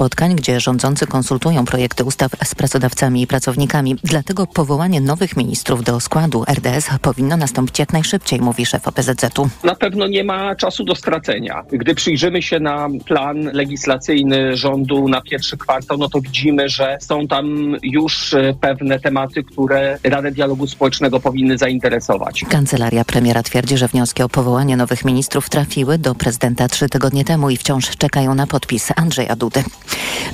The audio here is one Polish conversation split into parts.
spotkań, gdzie rządzący konsultują projekty ustaw z pracodawcami i pracownikami. Dlatego powołanie nowych ministrów do składu RDS powinno nastąpić jak najszybciej, mówi szef OPZZ-u. Na pewno nie ma czasu do stracenia. Gdy przyjrzymy się na plan legislacyjny rządu na pierwszy kwartał, no to widzimy, że są tam już e, pewne tematy, które Radę Dialogu Społecznego powinny zainteresować. Kancelaria premiera twierdzi, że wnioski o powołanie nowych ministrów trafiły do prezydenta trzy tygodnie temu i wciąż czekają na podpis Andrzeja Dudy.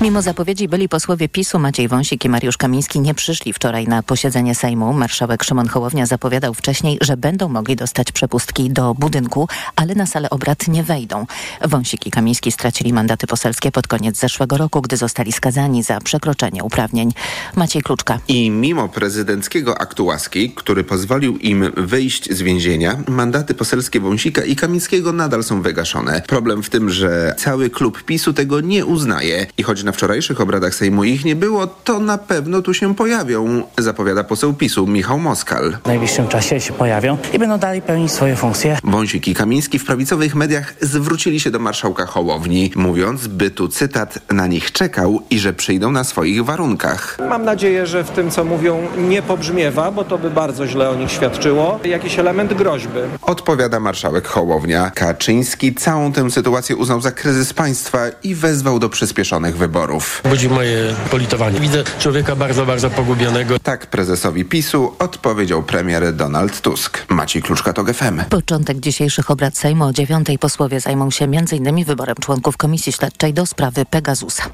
Mimo zapowiedzi byli posłowie PiSu Maciej Wąsik i Mariusz Kamiński nie przyszli wczoraj na posiedzenie Sejmu. Marszałek Szymon Hołownia zapowiadał wcześniej, że będą mogli dostać przepustki do budynku, ale na salę obrad nie wejdą. Wąsik i Kamiński stracili mandaty poselskie pod koniec zeszłego roku, gdy zostali skazani za przekroczenie uprawnień. Maciej Kluczka. I mimo prezydenckiego aktu łaski, który pozwolił im wyjść z więzienia, mandaty poselskie Wąsika i Kamińskiego nadal są wygaszone. Problem w tym, że cały klub PiSu tego nie uznaje i choć na wczorajszych obradach Sejmu ich nie było, to na pewno tu się pojawią, zapowiada poseł PiSu Michał Moskal. W najbliższym czasie się pojawią i będą dalej pełnić swoje funkcje. Wąsik i Kamiński w prawicowych mediach zwrócili się do marszałka Hołowni, mówiąc, by tu cytat na nich czekał i że przyjdą na swoich warunkach. Mam nadzieję, że w tym, co mówią, nie pobrzmiewa, bo to by bardzo źle o nich świadczyło. Jakiś element groźby. Odpowiada marszałek Hołownia. Kaczyński całą tę sytuację uznał za kryzys państwa i wezwał do przyspieszonych wyborów. Budzi moje politowanie. Widzę człowieka bardzo, bardzo pogubionego. Tak prezesowi PiSu odpowiedział premier Donald Tusk. Maciej Kluczka to GFM. Początek dzisiejszych obrad Sejmu o dziewiątej posłowie zajmą się m.in. wyborem członków Komisji Śledczej do sprawy Pegasusa.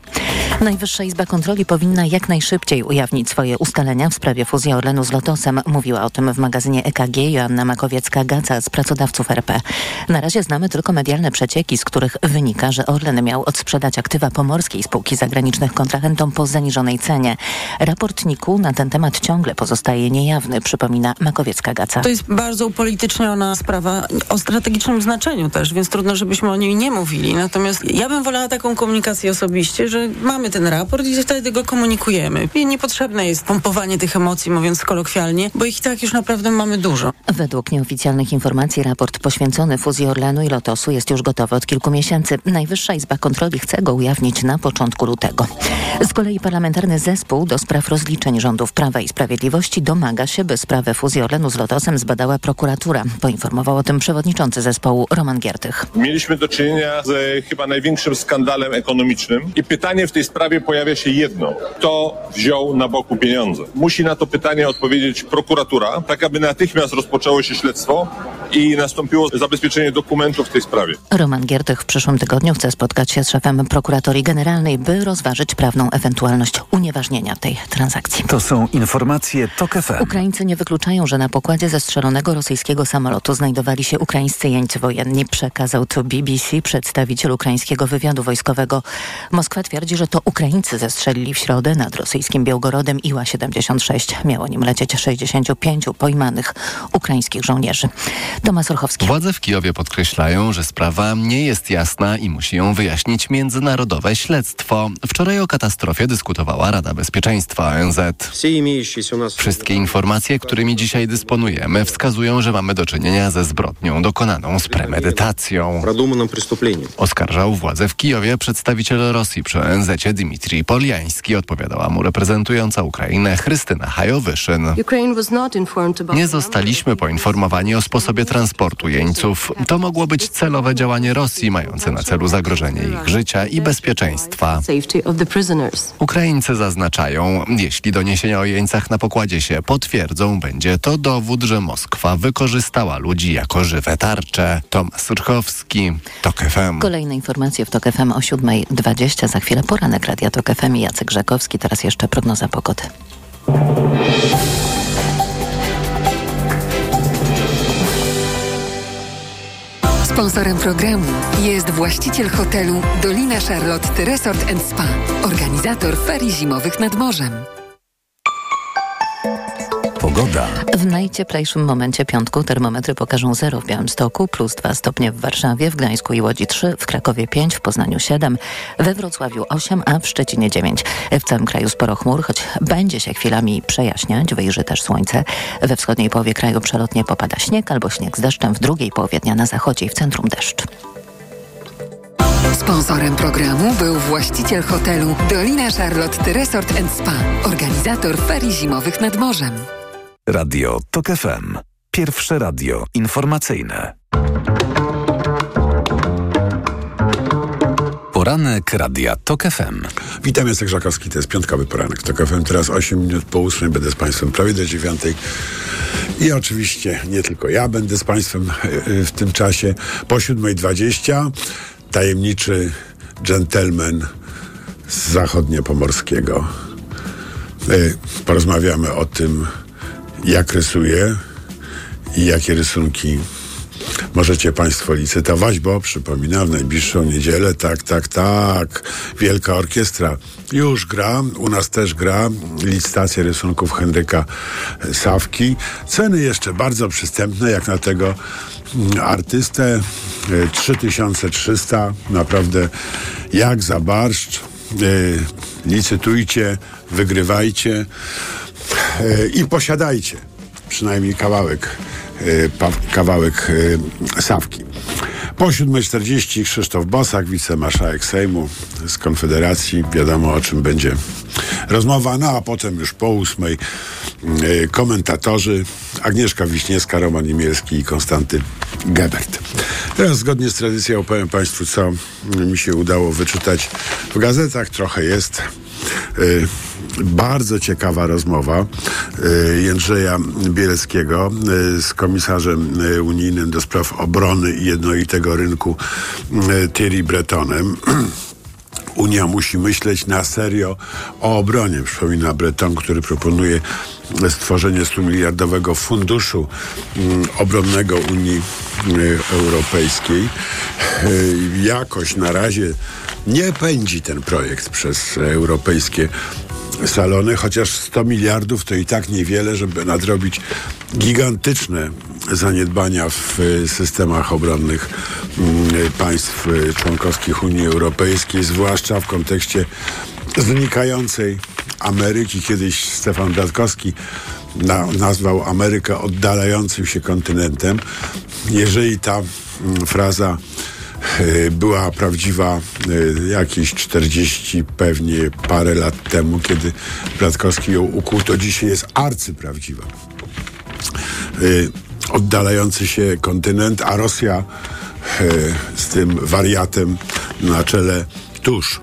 Najwyższa Izba Kontroli powinna jak najszybciej ujawnić swoje ustalenia w sprawie fuzji Orlenu z Lotosem. Mówiła o tym w magazynie EKG Joanna Makowiecka-Gaca z pracodawców RP. Na razie znamy tylko medialne przecieki, z których wynika, że Orlen miał odsprzedać aktywa pomorskiej spółki zagranicznych kontrahentom po zaniżonej cenie. Raport NIK-u na ten temat ciągle pozostaje niejawny, przypomina Makowiecka-Gaca. To jest bardzo upolityczniona sprawa o strategicznym znaczeniu też, więc trudno, żebyśmy o niej nie mówili. Natomiast ja bym wolała taką komunikację osobiście, że mamy ten raport i wtedy go komunikujemy. I niepotrzebne jest pompowanie tych emocji, mówiąc kolokwialnie, bo ich tak już naprawdę mamy dużo. Według nieoficjalnych informacji raport poświęcony fuzji Orlenu i Lotosu jest już gotowy od kilku miesięcy. Najwyższa Izba Kontroli chce go ujawnić na początku lutego. Z kolei parlamentarny zespół do spraw rozliczeń rządów Prawa i Sprawiedliwości domaga się, by sprawę fuzji Orlenu z Lotosem zbadała prokuratura. Poinformował o tym przewodniczący zespołu Roman Giertych. Mieliśmy do czynienia z chyba największym skandalem ekonomicznym i pytanie w tej sprawie pojawia się jedno. Kto wziął na boku pieniądze? Musi na to pytanie odpowiedzieć prokuratura, tak aby natychmiast rozpoczęło się śledztwo i nastąpiło zabezpieczenie dokumentów w tej sprawie. Roman Giertych w przyszłym tygodniu chce spotkać się z szefem prokuratorii generalnej, by rozważyć prawną ewentualność unieważnienia tej transakcji. To są informacje TOK FM. Ukraińcy nie wykluczają, że na pokładzie zestrzelonego rosyjskiego samolotu znajdowali się ukraińscy jeńcy wojenni, przekazał to BBC przedstawiciel ukraińskiego wywiadu wojskowego. Moskwa twierdzi, że to Ukraińcy zestrzelili w środę nad rosyjskim Białgorodem Iła-76. Miało nim lecieć 65 pojmanych ukraińskich żołnierzy. Tomasz Orchowski. Władze w Kijowie podkreślają, że sprawa nie jest jasna i musi ją wyjaśnić międzynarodowe śledztwo. Wczoraj o katastrofie dyskutowała Rada Bezpieczeństwa ONZ. Wszystkie informacje, którymi dzisiaj dysponujemy, wskazują, że mamy do czynienia ze zbrodnią dokonaną z premedytacją. Oskarżał władze w Kijowie przedstawiciel Rosji przy ONZ Dmitrij Poliański. Odpowiadała mu reprezentująca Ukrainę Chrystyna Hajowyszyn. Nie zostaliśmy poinformowani o sposobie transportu jeńców. To mogło być celowe działanie Rosji mające na celu zagrożenie ich życia i bezpieczeństwa. Ukraińcy zaznaczają, jeśli doniesienia o jeńcach na pokładzie się potwierdzą, będzie to dowód, że Moskwa wykorzystała ludzi jako żywe tarcze. Tomasz Surchowski, TOK FM. Kolejne informacje w TOK FM o 7.20. Za chwilę poranek Radia TOK FM Jacek Grzakowski. Teraz jeszcze prognoza pogody. Sponsorem programu jest właściciel hotelu Dolina Charlotte Resort Spa, organizator ferii zimowych nad morzem. Pogoda. W najcieplejszym momencie piątku termometry pokażą 0 w Białymstoku, plus 2 stopnie w Warszawie, w Gdańsku i Łodzi 3, w Krakowie 5, w Poznaniu 7, we Wrocławiu 8, a w Szczecinie 9. W całym kraju sporo chmur, choć będzie się chwilami przejaśniać, wyjrzy też słońce. We wschodniej połowie kraju przelotnie popada śnieg albo śnieg z deszczem, w drugiej połowie dnia na zachodzie i w centrum deszcz. Sponsorem programu był właściciel hotelu Dolina Charlotte Resort Spa, organizator ferii zimowych nad morzem. Radio TOK FM. Pierwsze radio informacyjne. Poranek Radia TOK FM. Witam, jestem Grzakowski, to jest piątkowy poranek TOK FM. Teraz 8 minut po 8 będę z Państwem prawie do 9. I oczywiście nie tylko ja będę z Państwem w tym czasie. Po 7.20 tajemniczy dżentelmen z zachodniopomorskiego. Porozmawiamy o tym, jak rysuje i jakie rysunki możecie Państwo licytować, bo przypominam, w najbliższą niedzielę, tak, tak, tak, Wielka Orkiestra już gra, u nas też gra licytacja rysunków Henryka Sawki. Ceny jeszcze bardzo przystępne, jak na tego artystę. 3300, naprawdę jak za barszcz. Licytujcie, wygrywajcie i posiadajcie przynajmniej kawałek kawałek Sawki. Po 7.40 Krzysztof Bosak, wicemarszałek Sejmu z Konfederacji. Wiadomo o czym będzie rozmowa. No a potem już po 8.00 komentatorzy Agnieszka Wiśniewska, Roman Imielski i Konstanty Gebert. Teraz zgodnie z tradycją opowiem Państwu, co mi się udało wyczytać w gazetach. Trochę jest. Bardzo ciekawa rozmowa Jędrzeja Bieleckiego z komisarzem unijnym do spraw obrony i jednolitego rynku Thierry Bretonem. Unia musi myśleć na serio o obronie. Przypomina Breton, który proponuje stworzenie 100 miliardowego funduszu obronnego Unii Europejskiej. Jakoś na razie nie pędzi ten projekt przez europejskie salony, chociaż 100 miliardów to i tak niewiele, żeby nadrobić gigantyczne zaniedbania w systemach obronnych państw członkowskich Unii Europejskiej, zwłaszcza w kontekście znikającej Ameryki. Kiedyś Stefan Bratkowski na, nazwał Amerykę oddalającym się kontynentem. Jeżeli ta fraza była prawdziwa jakieś 40 pewnie parę lat temu, kiedy Bratkowski ją ukuł, to dzisiaj jest arcyprawdziwa. Oddalający się kontynent, a Rosja z tym wariatem na czele tuż.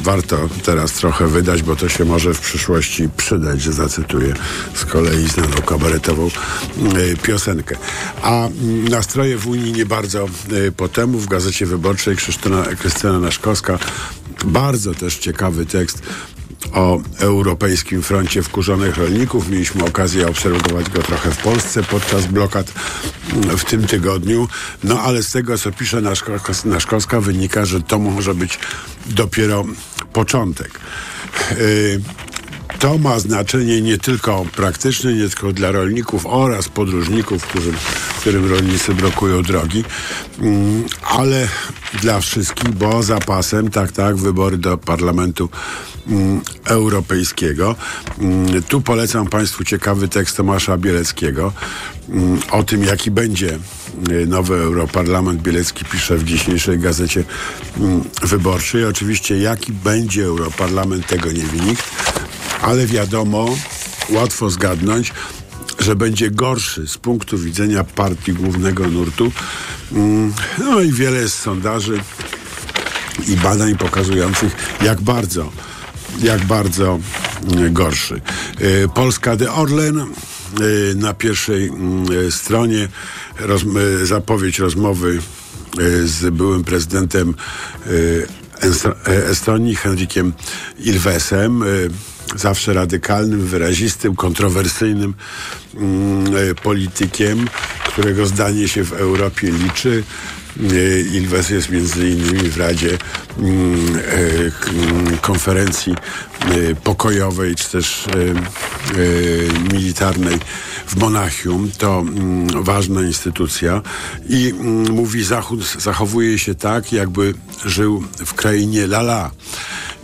Warto teraz trochę wydać, bo to się może w przyszłości przydać, że zacytuję z kolei znaną kabaretową piosenkę. A nastroje w Unii nie bardzo po temu. W Gazecie Wyborczej Krystyna, Krystyna Naszkowska bardzo też ciekawy tekst o Europejskim Froncie Wkurzonych Rolników. Mieliśmy okazję obserwować go trochę w Polsce podczas blokad w tym tygodniu. No ale z tego, co pisze Naszkowska, wynika, że to może być dopiero początek. Yy, to ma znaczenie nie tylko praktyczne, nie tylko dla rolników oraz podróżników, którym, którym rolnicy blokują drogi, mm, ale dla wszystkich, bo zapasem, tak, tak, wybory do Parlamentu mm, Europejskiego. Mm, tu polecam Państwu ciekawy tekst Tomasza Bieleckiego o tym, jaki będzie nowy Europarlament. Bielecki pisze w dzisiejszej gazecie wyborczej. Oczywiście, jaki będzie Europarlament, tego nie wie nikt ale wiadomo, łatwo zgadnąć, że będzie gorszy z punktu widzenia partii głównego nurtu. No i wiele jest sondaży i badań pokazujących, jak bardzo, jak bardzo gorszy. Polska de Orlen na pierwszej stronie roz, zapowiedź rozmowy z byłym prezydentem Estonii, Henrikiem Ilvesem zawsze radykalnym, wyrazistym, kontrowersyjnym mm, politykiem, którego zdanie się w Europie liczy. Ilves jest między innymi w Radzie mm, konferencji pokojowej czy też militarnej w Monachium. To mm, ważna instytucja i mówi Zachód zachowuje się tak, jakby żył w krainie lala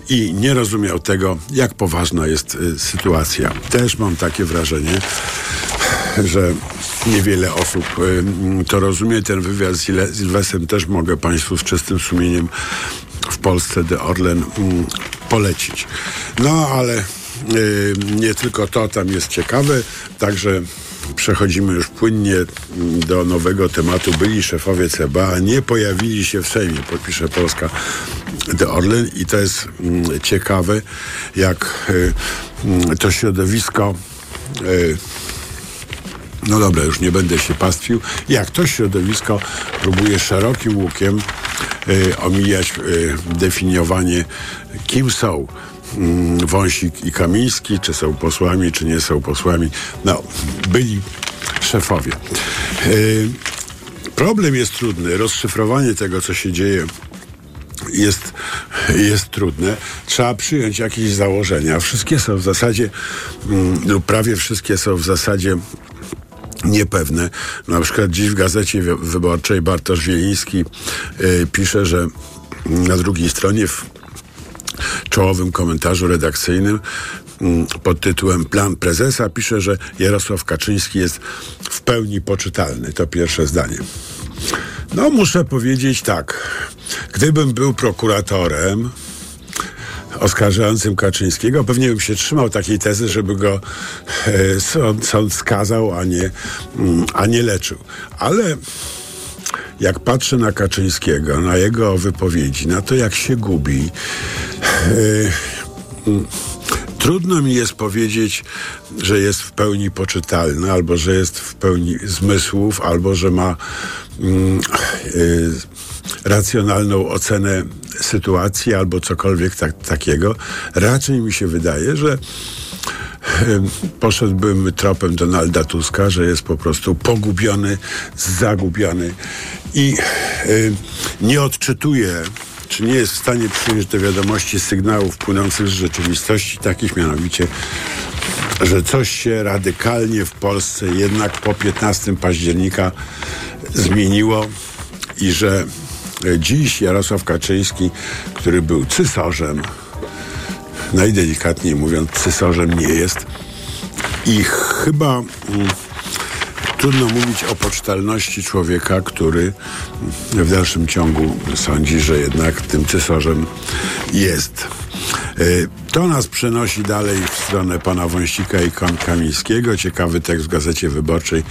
i nie rozumiał tego, jak poważna jest sytuacja. Też mam takie wrażenie, że niewiele osób to rozumie. Ten wywiad z, Ilwesem też mogę Państwu z czystym sumieniem w Polsce The Orlen polecić. No ale nie tylko to tam jest ciekawe, także przechodzimy już płynnie do nowego tematu. Byli szefowie CBA, nie pojawili się w Sejmie, podpisze Polska The Orlen i to jest ciekawe, jak to środowisko y, no dobra, już nie będę się pastwił. Jak to środowisko próbuje szerokim łukiem y, omijać y, definiowanie, kim są mm, Wąsik i Kamiński, czy są posłami, czy nie są posłami. No, byli szefowie. Y, problem jest trudny. Rozszyfrowanie tego, co się dzieje jest, jest trudne. Trzeba przyjąć jakieś założenia. Wszystkie są w zasadzie, mm, lub prawie wszystkie są w zasadzie niepewne. Na przykład dziś w Gazecie Wyborczej Bartosz Wieliński y, pisze, że na drugiej stronie w czołowym komentarzu redakcyjnym y, pod tytułem Plan prezesa pisze, że Jarosław Kaczyński jest w pełni poczytalny. To pierwsze zdanie. No muszę powiedzieć tak. Gdybym był prokuratorem, oskarżającym Kaczyńskiego, pewnie bym się trzymał takiej tezy, żeby go e, sąd, sąd skazał, a nie, mm, a nie leczył. Ale jak patrzę na Kaczyńskiego, na jego wypowiedzi, na to jak się gubi, e, mm, Trudno mi jest powiedzieć, że jest w pełni poczytalny, albo że jest w pełni zmysłów, albo że ma mm, y, racjonalną ocenę sytuacji, albo cokolwiek tak, takiego. Raczej mi się wydaje, że poszedłbym tropem Donalda Tuska, że jest po prostu pogubiony, zagubiony i y, nie odczytuje czy nie jest w stanie przyjąć do wiadomości sygnałów płynących z rzeczywistości, takich mianowicie, że coś się radykalnie w Polsce jednak po 15 października zmieniło i że dziś Jarosław Kaczyński, który był cesarzem, najdelikatniej mówiąc, cesarzem nie jest i chyba. Trudno mówić o pocztalności człowieka, który w dalszym ciągu sądzi, że jednak tym cesarzem jest. E, to nas przenosi dalej w stronę pana Wąsika i Kamińskiego. Ciekawy tekst w Gazecie Wyborczej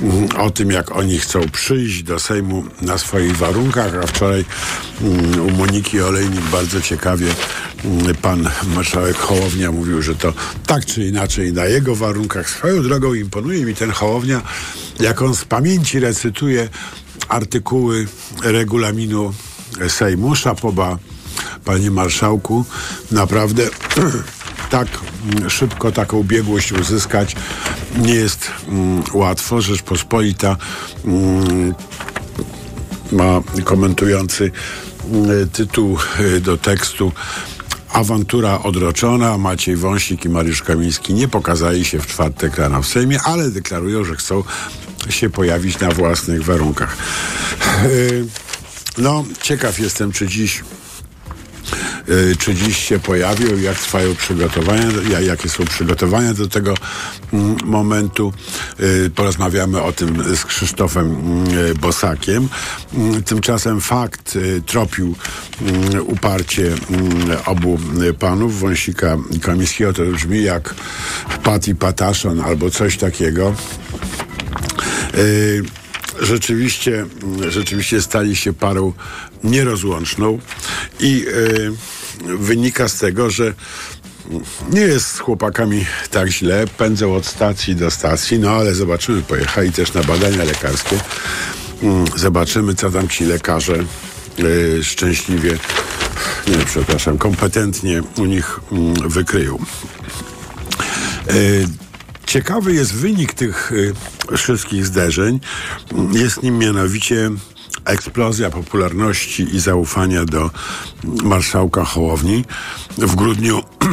mm, o tym, jak oni chcą przyjść do Sejmu na swoich warunkach, a wczoraj mm, u Moniki Olejnik bardzo ciekawie pan marszałek Hołownia mówił, że to tak czy inaczej na jego warunkach. Swoją drogą imponuje mi ten Hołownia, jak on z pamięci recytuje artykuły regulaminu Sejmu. Szapoba panie marszałku. Naprawdę tak szybko taką biegłość uzyskać nie jest mm, łatwo. Rzeczpospolita mm, ma komentujący mm, tytuł y, do tekstu Awantura odroczona. Maciej Wąsik i Mariusz Kamiński nie pokazali się w czwartek rano w Sejmie, ale deklarują, że chcą się pojawić na własnych warunkach. Y, no, ciekaw jestem, czy dziś czy dziś się pojawią, jak trwają przygotowania, jakie są przygotowania do tego mm, momentu. Y, porozmawiamy o tym z Krzysztofem mm, Bosakiem. Mm, tymczasem fakt y, tropił uparcie obu panów, Wąsika i Kamińskiego. To brzmi jak Pat Pataszon albo coś takiego rzeczywiście, rzeczywiście stali się parą nierozłączną i wynika z tego, że nie jest z chłopakami tak źle. Pędzą od stacji do stacji, no ale zobaczymy. Pojechali też na badania lekarskie. Mm, zobaczymy, co tam ci lekarze yy, szczęśliwie, nie, przepraszam, kompetentnie u nich yy, wykryją. Yy, ciekawy jest wynik tych wszystkich zderzeń. Jest nim mianowicie eksplozja popularności i zaufania do marszałka Hołowni. W grudniu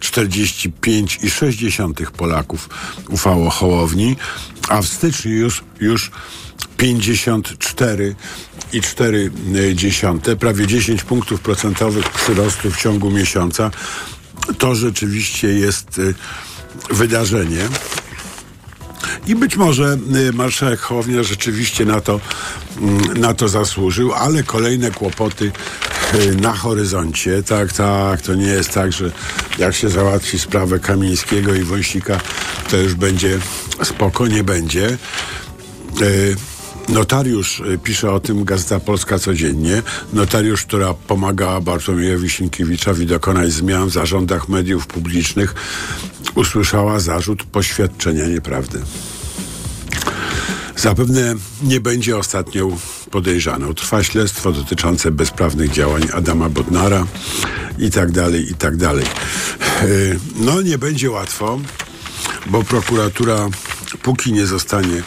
45,6 Polaków ufało Hołowni, a w styczniu już, już 54,4, prawie 10 punktów procentowych przyrostu w ciągu miesiąca. To rzeczywiście jest y, wydarzenie. I być może y, marszałek Hołownia rzeczywiście na to, mm, na to zasłużył, ale kolejne kłopoty y, na horyzoncie. Tak, tak, to nie jest tak, że jak się załatwi sprawę Kamińskiego i Wąsika, to już będzie spoko, nie będzie. Y, Notariusz, pisze o tym Gazeta Polska codziennie, notariusz, która pomagała Bartłomiejowi Sienkiewiczowi dokonać zmian w zarządach mediów publicznych, usłyszała zarzut poświadczenia nieprawdy. Zapewne nie będzie ostatnią podejrzaną. Trwa śledztwo dotyczące bezprawnych działań Adama Bodnara i tak dalej, i tak dalej. No nie będzie łatwo, bo prokuratura póki nie zostanie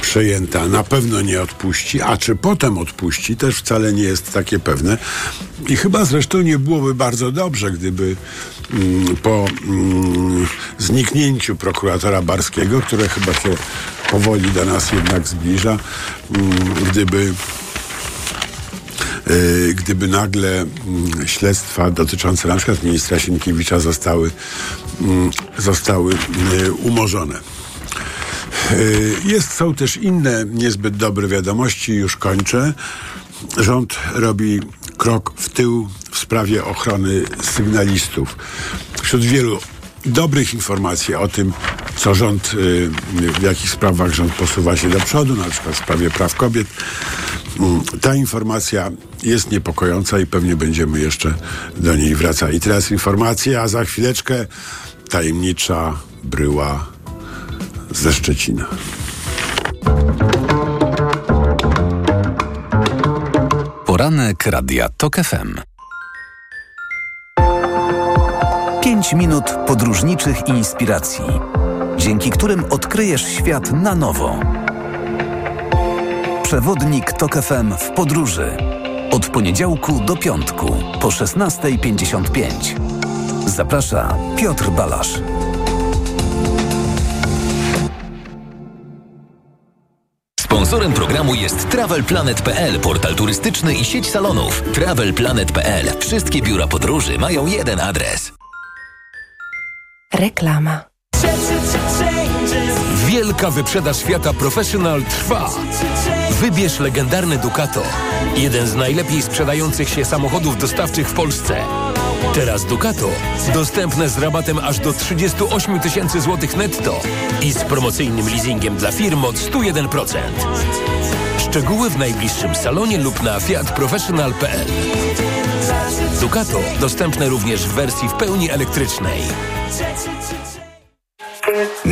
przejęta, na pewno nie odpuści, a czy potem odpuści, też wcale nie jest takie pewne. I chyba zresztą nie byłoby bardzo dobrze, gdyby mm, po mm, zniknięciu prokuratora Barskiego, które chyba się powoli do nas jednak zbliża, mm, gdyby y, gdyby nagle mm, śledztwa dotyczące na przykład ministra Sienkiewicza zostały, mm, zostały y, umorzone. Y, jest, są też inne niezbyt dobre wiadomości, już kończę. Rząd robi krok w tył w sprawie ochrony sygnalistów. Wśród wielu dobrych informacji o tym, co rząd, y, w jakich sprawach rząd posuwa się do przodu, na przykład w sprawie praw kobiet. Mm, ta informacja jest niepokojąca i pewnie będziemy jeszcze do niej wracali. Teraz informacja, a za chwileczkę tajemnicza bryła ze Szczecina. Poranek Radia TOK FM. 5 minut podróżniczych inspiracji, dzięki którym odkryjesz świat na nowo. Przewodnik TOK FM w podróży. Od poniedziałku do piątku po 16.55. Zaprasza Piotr Balasz. Sponsorem programu jest TravelPlanet.pl, portal turystyczny i sieć salonów. TravelPlanet.pl. Wszystkie biura podróży mają jeden adres. Reklama. Wielka wyprzedaż świata Professional trwa. Wybierz legendarny Ducato. Jeden z najlepiej sprzedających się samochodów dostawczych w Polsce. Teraz Ducato dostępne z rabatem aż do 38 tysięcy złotych netto i z promocyjnym leasingiem dla firm od 101%. Szczegóły w najbliższym salonie lub na fiatprofessional.pl Ducato dostępne również w wersji w pełni elektrycznej.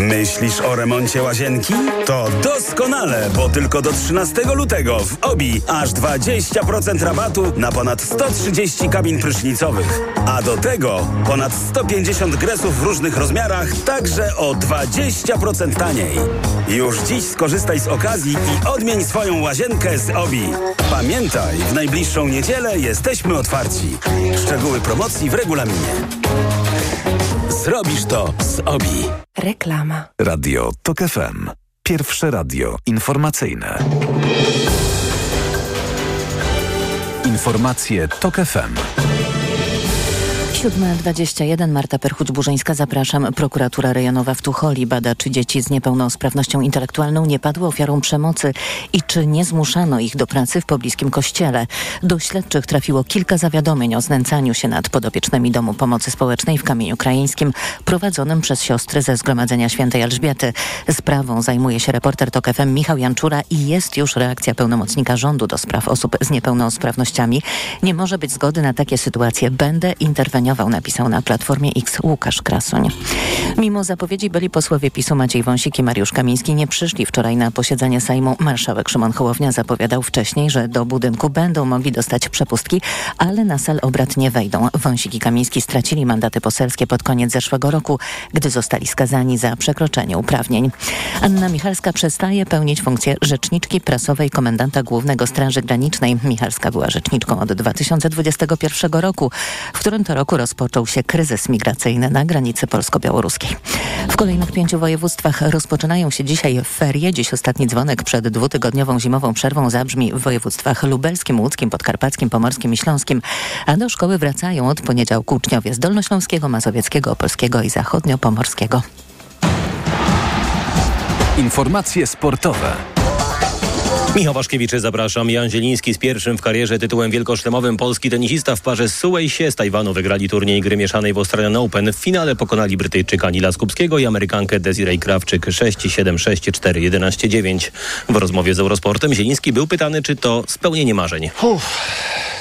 Myślisz o remoncie łazienki? To doskonale, bo tylko do 13 lutego w OBI aż 20% rabatu na ponad 130 kabin prysznicowych. A do tego ponad 150 gresów w różnych rozmiarach, także o 20% taniej. Już dziś skorzystaj z okazji i odmień swoją łazienkę z OBI. Pamiętaj, w najbliższą niedzielę jesteśmy otwarci. Szczegóły promocji w regulaminie. Zrobisz to z OBI. Reklama. Radio TOK FM. Pierwsze radio informacyjne. Informacje TOK FM. 7.21 Marta Perchuć-Burzyńska, zapraszam. Prokuratura rejonowa w Tucholi bada, czy dzieci z niepełnosprawnością intelektualną nie padły ofiarą przemocy i czy nie zmuszano ich do pracy w pobliskim kościele. Do śledczych trafiło kilka zawiadomień o znęcaniu się nad podopiecznymi Domu Pomocy Społecznej w Kamieniu Krajeńskim, prowadzonym przez siostry ze Zgromadzenia Świętej Elżbiety. Sprawą zajmuje się reporter TOK FM Michał Janczura i jest już reakcja pełnomocnika rządu do spraw osób z niepełnosprawnościami. Nie może być zgody na takie sytuacje. Będę interweniował napisał na Platformie X Łukasz Krasuń. Mimo zapowiedzi byli posłowie PiSu Maciej Wąsik i Mariusz Kamiński nie przyszli wczoraj na posiedzenie Sejmu. Marszałek Szymon Hołownia zapowiadał wcześniej, że do budynku będą mogli dostać przepustki, ale na sal obrad nie wejdą. Wąsik i Kamiński stracili mandaty poselskie pod koniec zeszłego roku, gdy zostali skazani za przekroczenie uprawnień. Anna Michalska przestaje pełnić funkcję rzeczniczki prasowej komendanta głównego Straży Granicznej. Michalska była rzeczniczką od 2021 roku, w którym to roku rozpoczął się kryzys migracyjny na granicy polsko-białoruskiej. W kolejnych pięciu województwach rozpoczynają się dzisiaj ferie. Dziś ostatni dzwonek przed dwutygodniową zimową przerwą zabrzmi w województwach lubelskim, łódzkim, podkarpackim, pomorskim i śląskim, a do szkoły wracają od poniedziałku uczniowie z Dolnośląskiego, Mazowieckiego, Opolskiego i Zachodniopomorskiego. Informacje sportowe. Michał Waszkiewicz, zapraszam. Jan Zieliński z pierwszym w karierze tytułem wielkoszlemowym. Polski tenisista w parze z Suejsie z Tajwanu wygrali turniej gry mieszanej w Australian Open. W finale pokonali Brytyjczyka Nila Skupskiego i Amerykankę Desiree Krawczyk 6-7, 6-4, 11-9. W rozmowie z Eurosportem Zieliński był pytany, czy to spełnienie marzeń. Uff,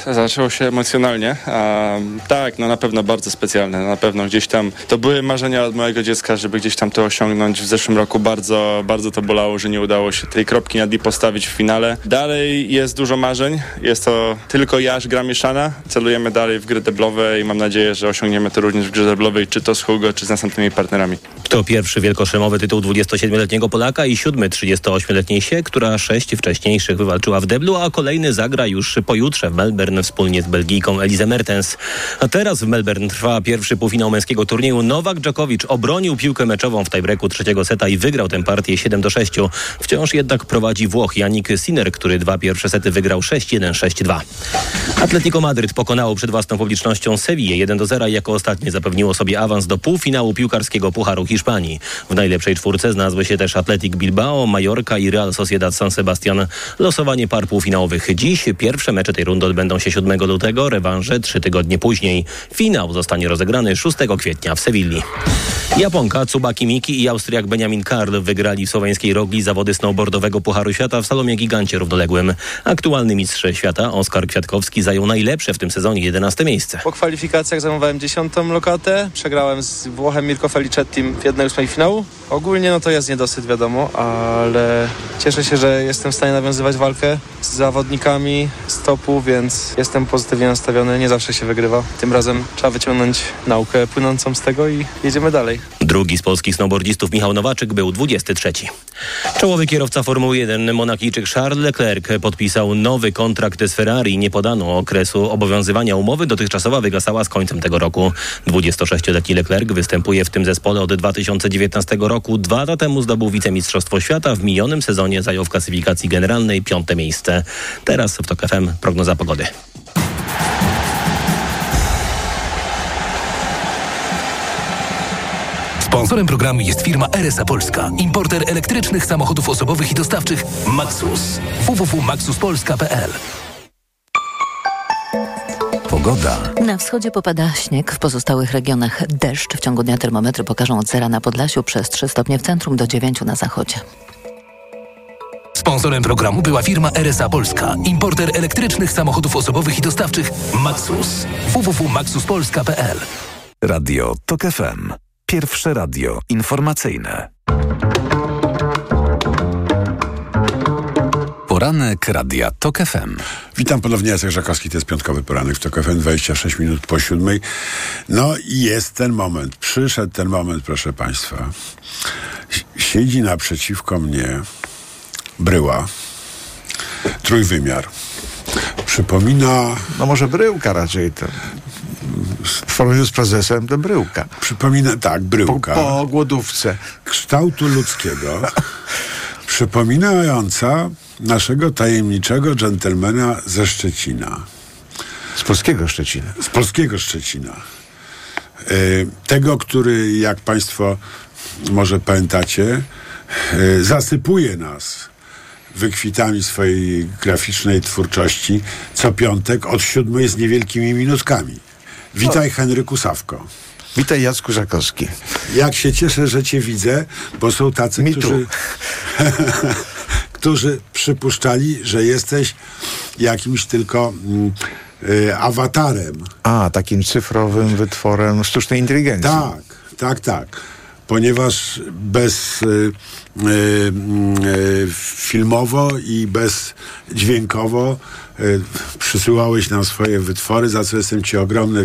zaczęło się emocjonalnie. A, tak, no na pewno bardzo specjalne. Na pewno gdzieś tam to były marzenia od mojego dziecka, żeby gdzieś tam to osiągnąć. W zeszłym roku bardzo, bardzo to bolało, że nie udało się tej kropki nad i postawić w finale. Dalej jest dużo marzeń. Jest to tylko jaż, gra mieszana. Celujemy dalej w gry deblowe i mam nadzieję, że osiągniemy to również w grze deblowej, czy to z Hugo, czy z następnymi partnerami. To pierwszy wielkoszemowy tytuł 27-letniego Polaka i siódmy 38-letniej Sie, która sześć wcześniejszych wywalczyła w deblu, a kolejny zagra już pojutrze w Melbourne wspólnie z Belgijką Elizę Mertens. A teraz w Melbourne trwa pierwszy półfinał męskiego turnieju. Nowak Dżokowicz obronił piłkę meczową w tiebreaku trzeciego seta i wygrał tę partię 7 do 6. Wciąż jednak prowadzi Włoch Janik Sinner, który dwa pierwsze sety wygrał 6-1, 6-2. Atletico Madryt pokonało przed własną publicznością Sevillę 1 do 0 i jako ostatnie zapewniło sobie awans do półfinału piłkarskiego Pucharu Hiszpanii. W najlepszej czwórce znalazły się też Atletic Bilbao, Mallorca i Real Sociedad San Sebastian. Losowanie par półfinałowych dziś. Pierwsze mecze tej rundy odbędą się 7 lutego, rewanże trzy tygodnie później. Finał zostanie rozegrany 6 kwietnia w Sewilli. Japonka Tsubaki Miki i Austriak Benjamin Karl wygrali w słoweńskiej rogli zawody snowboardowego Pucharu Świata w Salomie Gigancie równoległym. Aktualny mistrz świata Oskar Kwiatkowski zajął najlepsze w tym sezonie 11 miejsce. Po kwalifikacjach zajmowałem dziesiątą lokatę. Przegrałem z Włochem Mirko Felicettim w jednej ósmej finału. Ogólnie no to jest niedosyt wiadomo, ale cieszę się, że jestem w stanie nawiązywać walkę z zawodnikami z topu, więc jestem pozytywnie nastawiony. Nie zawsze się wygrywa. Tym razem trzeba wyciągnąć naukę płynącą z tego i jedziemy dalej. Drugi z polskich snowboardzistów Michał Nowaczyk był 23. Czołowy kierowca Formuły 1 Monakijczyk Charles Leclerc podpisał nowy kontrakt z Ferrari. Nie podano okresu obowiązywania umowy. Dotychczasowa wygasała z końcem tego roku. 26-letni Leclerc występuje w tym zespole od 2019 roku. Dwa lata temu zdobył wicemistrzostwo świata. W minionym sezonie zajął w klasyfikacji generalnej piąte miejsce. Teraz w TOK FM prognoza pogody. Sponsorem programu jest firma RSA Polska, importer elektrycznych samochodów osobowych i dostawczych Maxus. www.maxuspolska.pl Pogoda. Na wschodzie popada śnieg, w pozostałych regionach deszcz. W ciągu dnia termometry pokażą od zera na Podlasiu przez 3 stopnie w centrum do 9 na zachodzie. Sponsorem programu była firma RSA Polska, importer elektrycznych samochodów osobowych i dostawczych Maxus. www.maxuspolska.pl Radio TOK FM. Pierwsze radio informacyjne. Poranek Radia TOK FM. Witam ponownie, Jacek Żakowski, to jest piątkowy poranek w TOK FM, 26 minut po siódmej. No i jest ten moment, przyszedł ten moment, proszę Państwa. Siedzi naprzeciwko mnie bryła, trójwymiar. Przypomina... No może bryłka raczej to. W porównaniu z prezesem to bryłka. Przypomina, tak, bryłka. Po, po głodówce. Kształtu ludzkiego. przypominająca naszego tajemniczego dżentelmena ze Szczecina. Z polskiego Szczecina. Z polskiego Szczecina. Y, tego, który, jak Państwo może pamiętacie, y, zasypuje nas wykwitami swojej graficznej twórczości co piątek od siódmej z niewielkimi minutkami. Witaj. Henryku Sawko. Witaj, Jacku Żakowski. Jak się cieszę, że cię widzę, bo są tacy, Mi którzy, którzy przypuszczali, że jesteś jakimś tylko mm, y, awatarem. A, takim cyfrowym wytworem sztucznej inteligencji. Tak, tak, tak. Ponieważ bez y, y, y, filmowo i bez dźwiękowo przysyłałeś nam swoje wytwory, za co jestem Ci ogromnie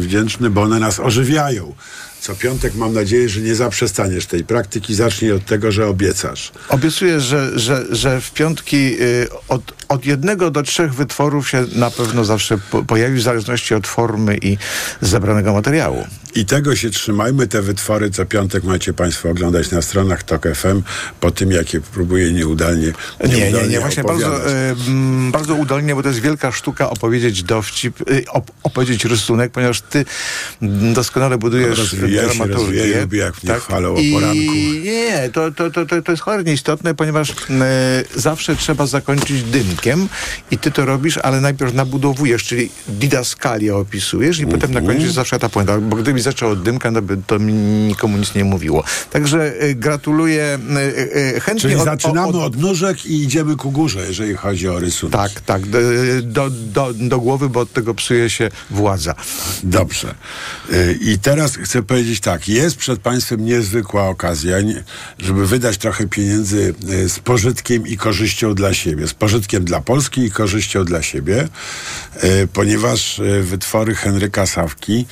wdzięczny, bo one nas ożywiają. Co piątek mam nadzieję, że nie zaprzestaniesz tej praktyki. Zacznij od tego, że obiecasz. Obiecuję, że, że, że w piątki y, od, od jednego do trzech wytworów się na pewno zawsze po, pojawi, w zależności od formy i zebranego materiału. I tego się trzymajmy. Te wytwory co piątek macie Państwo oglądać na stronach TOK FM po tym, jakie próbuję nieudalnie, Nie, nie, nie, właśnie bardzo, y, bardzo udolnie, bo to jest wielka sztuka opowiedzieć dowcip, y, op, opowiedzieć rysunek, ponieważ ty doskonale budujesz Rozwijaj się, rozwijaj, lubię jak mnie chwalą o I poranku. Nie, to, to, to, to, to jest cholernie istotne, ponieważ e, zawsze trzeba zakończyć dymkiem i ty to robisz, ale najpierw nabudowujesz, czyli didaskalię opisujesz i potem na końcu jest zawsze ta puenta, bo gdybyś zaczął od dymka, no by to mi nikomu nic nie mówiło. Także e, gratuluję e, chętnie. Czyli od- zaczynamy od- od nóżek i idziemy ku górze, jeżeli chodzi o rysunek. Tak, tak, do, do, do, do głowy, bo od tego psuje się władza. Dobrze. Y, I teraz chcę powiedzieć tak. Jest przed Państwem niezwykła okazja, żeby wydać trochę pieniędzy y, z pożytkiem i korzyścią dla siebie. Z pożytkiem dla Polski i korzyścią dla siebie, y, ponieważ y, wytwory Henryka Sawki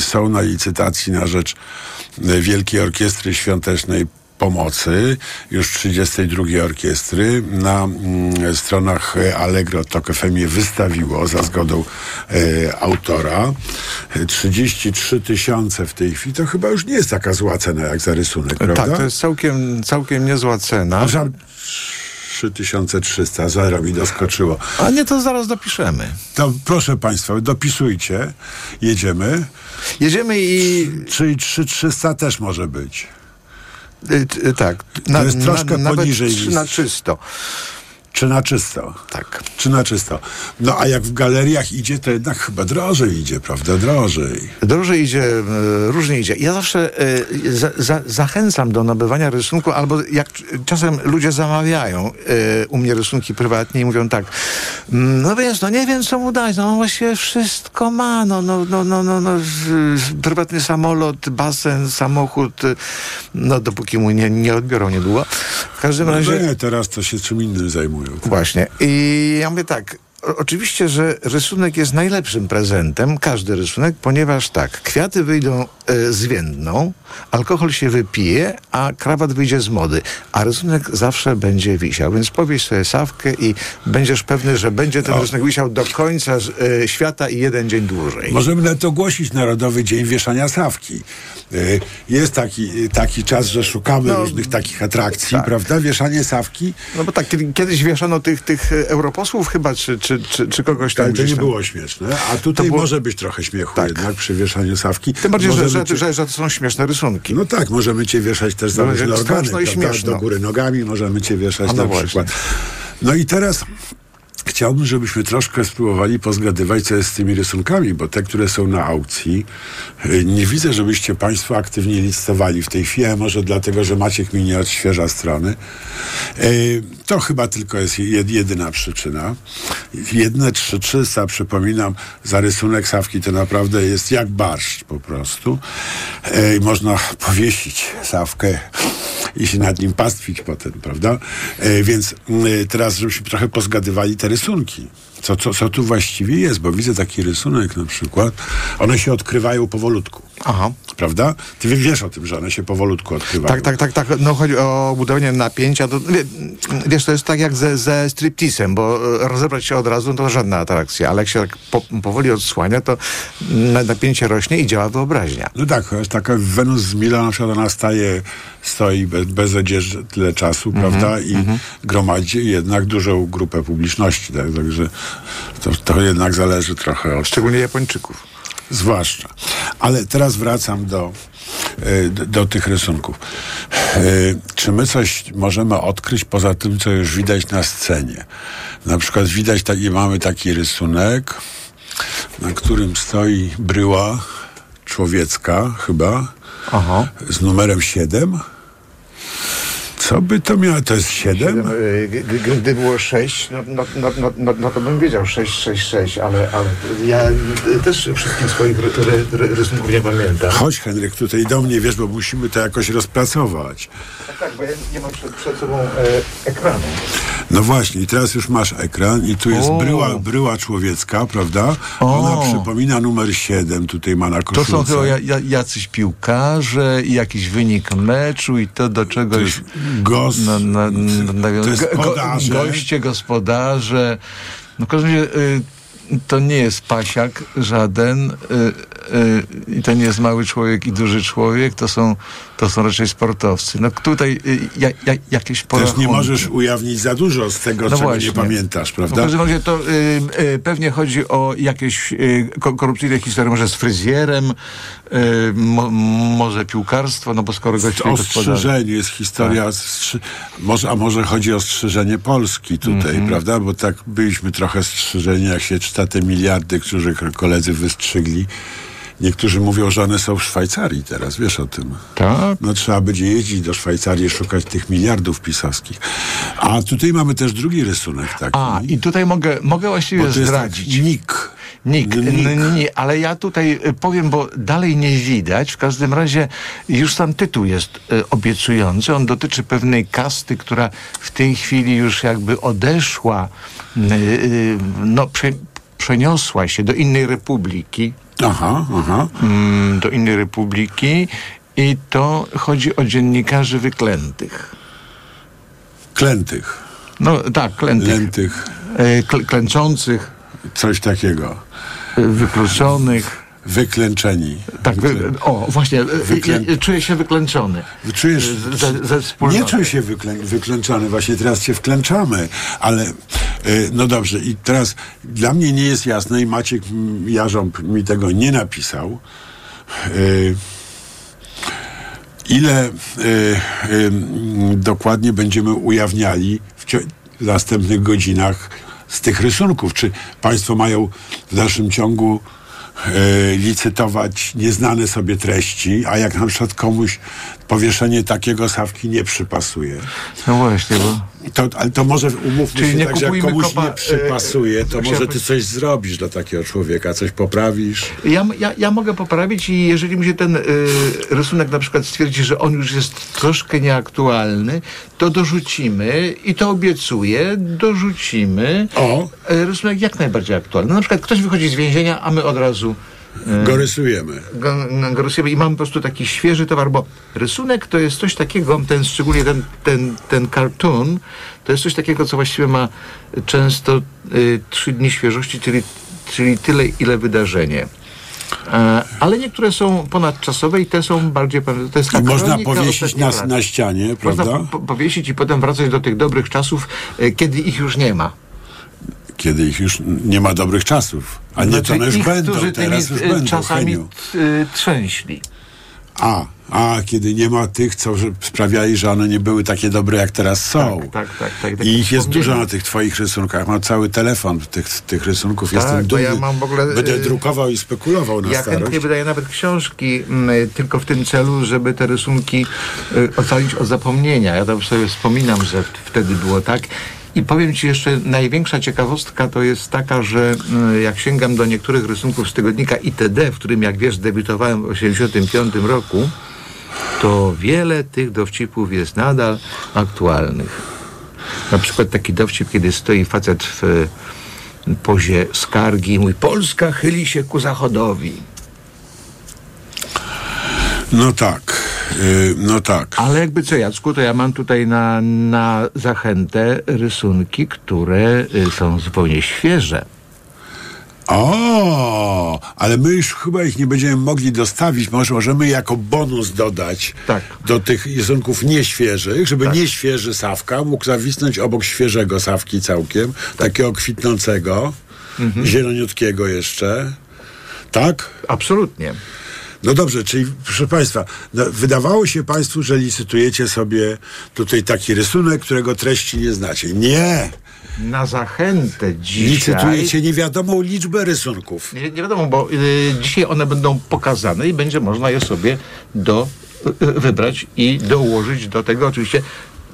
są na licytacji na rzecz Wielkiej Orkiestry Świątecznej Pomocy, już 32 orkiestry. Na mm, stronach e, Allegro Tok FM je wystawiło za zgodą e, autora. E, 33 tysiące w tej chwili. To chyba już nie jest taka zła cena jak za rysunek, prawda? Tak, to jest całkiem, całkiem niezła cena. A żal 3300, zero mi doskoczyło. A nie, to zaraz dopiszemy. To proszę Państwa, dopisujcie. Jedziemy. Jedziemy i... Czyli 3300 też może być. Y, y, tak. To jest troszkę nawet poniżej na czysto. Czy na czysto? Tak. Czy na czysto? No a jak w galeriach idzie, to jednak chyba drożej idzie, prawda? Drożej. Drożej idzie, e, różnie idzie. Ja zawsze e, za, za, zachęcam do nabywania rysunku, albo jak czasem ludzie zamawiają e, u mnie rysunki prywatnie i mówią tak, "Mm, no więc, no nie wiem co mu dać, no on właściwie wszystko ma, no, no, no, no, no, no prywatny samolot, basen, samochód, no dopóki mu nie, nie odbiorą niedługo. W każdym No razie... nie, teraz to się czym innym zajmują. Właśnie. I ja mówię tak. Oczywiście, że rysunek jest najlepszym prezentem, każdy rysunek, ponieważ tak, kwiaty wyjdą e, zwiędną, alkohol się wypije, a krawat wyjdzie z mody, a rysunek zawsze będzie wisiał. Więc powieś sobie sawkę i będziesz pewny, że będzie ten rysunek wisiał do końca e, świata i jeden dzień dłużej. Możemy nawet ogłosić Narodowy Dzień Wieszania Sawki. Y, Jest taki, taki czas, że szukamy No, różnych takich atrakcji, tak. prawda? Wieszanie Sawki. No bo tak, kiedy, kiedyś wieszano tych, tych e, europosłów chyba, czy, czy, czy, czy kogoś tam Ale to nie tam. było śmieszne. A tutaj było- może być trochę śmiechu jednak przy wieszaniu Sawki. Tym bardziej, że, Możemy że, że, że to są śmieszne rysunki. No tak, możemy cię wieszać też za No, organy, i śmieszno. Do góry nogami możemy cię wieszać A no na właśnie. przykład. No i teraz chciałbym, żebyśmy troszkę spróbowali pozgadywać, co jest z tymi rysunkami, bo te, które są na aukcji, y, nie widzę, żebyście Państwo aktywnie licytowali w tej chwili, może dlatego, że Maciek mi nie odświeża strony. Y, To chyba tylko jest jed- jedyna przyczyna. Jedne trzy trzysta, przypominam, za rysunek Sawki to naprawdę jest jak barszcz po prostu. Y, Można powiesić Sawkę i się nad nim pastwić potem, prawda? Więc teraz, żebyśmy trochę pozgadywali te rysunki stosunki co, co, co tu właściwie jest? Bo widzę taki rysunek na przykład. One się odkrywają powolutku. Aha. Prawda? Ty wie- wiesz o tym, że one się powolutku odkrywają. Tak, tak, tak, tak. No chodzi o budowanie napięcia. To, wie, wiesz, to jest tak jak ze, ze stripteasem, bo e, rozebrać się od razu to żadna atrakcja, ale jak się tak po, powoli odsłania, to na- napięcie rośnie i działa wyobraźnia. No tak, chociaż taka Wenus z Mila na przykład ona staje, stoi bez, bez odzieży tyle czasu, Mhm, prawda? I gromadzi jednak dużą grupę publiczności, tak? Także to, to jednak zależy trochę od... Szczególnie Japończyków. Zwłaszcza. Ale teraz wracam do, e, do, do tych rysunków. E, Czy my coś możemy odkryć poza tym, co już widać na scenie? Na przykład widać, taki, mamy taki rysunek, na którym stoi bryła człowiecka chyba, Aha. z numerem 7. Co by to miało? To jest 7? E, Gdy było 6, no, no, no, no, no, no to bym wiedział 6, 6, 6, ale, ale ja e, też wszystkich swoich ry, ry, ry, rysunków nie pamiętam. Chodź Henryk tutaj do mnie, wiesz, bo musimy to jakoś rozpracować. Tak, tak, bo ja nie mam przed, przed sobą e, ekranu. No właśnie, i teraz już masz ekran i tu jest O. bryła, bryła człowiecka, prawda? O. Ona przypomina numer 7, tutaj ma na To koszulce. są chyba ja- ja- jacyś piłkarze i jakiś wynik meczu i to do czegoś... jest na, na, na, go- goście, gospodarze. No w każdym razie y, to nie jest pasiak żaden, y, i to nie jest mały człowiek i duży człowiek, to są, to są raczej sportowcy. No tutaj y, ja, ja, jakieś porachunki. Też nie możesz ujawnić za dużo z tego, No czego właśnie. nie pamiętasz, W prawda? każdym razie to y, y, pewnie chodzi o jakieś y, ko- korupcyjne historie, może z fryzjerem, y, mo, może piłkarstwo, no bo skoro gość Ostrzeżenie jest historia, strzy- może, a może chodzi o strzeżenie Polski tutaj, Mhm. prawda? Bo tak byliśmy trochę strzeżeni, jak się czyta te miliardy, które koledzy wystrzygli. Niektórzy mówią, że one są w Szwajcarii teraz, wiesz o tym. Tak? No trzeba będzie jeździć do Szwajcarii, szukać tych miliardów pisowskich. A tutaj mamy też drugi rysunek taki. A, i tutaj mogę, mogę właściwie Bo to jest zdradzić. tak, Nik. Nick, Nick. n- nie, ale ja tutaj y, powiem, bo dalej nie widać. W każdym razie już sam tytuł jest y, obiecujący. On dotyczy pewnej kasty, która w tej chwili już jakby odeszła, y, no prze, przeniosła się do innej republiki. Aha, aha. Mm, do innej republiki i to chodzi o dziennikarzy wyklętych. Klętych. No tak, klętych. Lętych. E, kl- klęczących, Coś takiego. e, wykluczonych. Wyklęczeni. Tak, wy, o właśnie, e, Wyklę- ja, ja czuję się wyklęczony. Czujesz, ze, ze wspólnoty. nie czuj się wyklę, wyklęczony, właśnie teraz się wklęczamy, ale y, no dobrze i teraz dla mnie nie jest jasne i Maciek Jarząb mi tego nie napisał, y, ile y, y, dokładnie będziemy ujawniali w następnych godzinach z tych rysunków. Czy Państwo mają w dalszym ciągu e, licytować nieznane sobie treści, a jak na przykład komuś powieszenie takiego sawki nie przypasuje. No właśnie, bo... To, ale to może umówmy Czyli się nie tak, że jak komuś kopa- nie przypasuje, to e, może ty coś zrobisz dla takiego człowieka, coś poprawisz. Ja, ja, ja mogę poprawić i jeżeli mi się ten y, rysunek na przykład stwierdzi, że on już jest troszkę nieaktualny, to dorzucimy i to obiecuję, dorzucimy o. rysunek jak najbardziej aktualny. Na przykład ktoś wychodzi z więzienia, a my od razu Go rysujemy. go, go rysujemy i mamy po prostu taki świeży towar, bo rysunek to jest coś takiego, ten szczególnie ten, ten, ten cartoon, to jest coś takiego, co właściwie ma często y, trzy dni świeżości, czyli, czyli tyle, ile wydarzenie. E, ale niektóre są ponadczasowe i te są bardziej... To jest I można powiesić ostatnich na, ścianie, Można prawda? po, powiesić i potem wracać do tych dobrych czasów, e, kiedy ich już nie ma. Kiedy ich już nie ma dobrych czasów. A nie, to one już ich, będą, którzy teraz tymi już będą, czasami Heniu. e, trzęśli. A, a kiedy nie ma tych, co sprawiali, że one nie były takie dobre, jak teraz są. Tak, tak, tak. I ich jest dużo na tych twoich rysunkach. Mam cały telefon tych, tych rysunków. Tak, Jestem dumny. ja mam w ogóle, Będę y, drukował i spekulował na Ja starość. chętnie wydaję nawet książki mm, tylko w tym celu, żeby te rysunki y, ocalić od zapomnienia. Ja tam sobie wspominam, że wtedy było tak. I powiem Ci jeszcze, największa ciekawostka to jest taka, że y, jak sięgam do niektórych rysunków z tygodnika ITD, w którym, jak wiesz, debiutowałem w 1985 roku, to wiele tych dowcipów jest nadal aktualnych. Na przykład taki dowcip, kiedy stoi facet w y, pozie skargi i mówi Polska chyli się ku zachodowi. No tak, y, no tak. Ale jakby co, Jacku, to ja mam tutaj na, na zachętę rysunki, które y, są zupełnie świeże. O, ale my już chyba ich nie będziemy mogli dostawić. Może możemy jako bonus dodać Tak. do tych rysunków nieświeżych, żeby nieświeży Sawka mógł zawisnąć obok świeżego Sawki całkiem, takiego kwitnącego, zieloniutkiego jeszcze. Tak? Absolutnie. No dobrze, czyli proszę Państwa, no, wydawało się Państwu, że licytujecie sobie tutaj taki rysunek, którego treści nie znacie. Nie! Na zachętę dzisiaj... Licytujecie niewiadomą liczbę rysunków. Nie, nie wiadomo, bo y, dzisiaj one będą pokazane i będzie można je sobie do, y, y, wybrać i dołożyć do tego oczywiście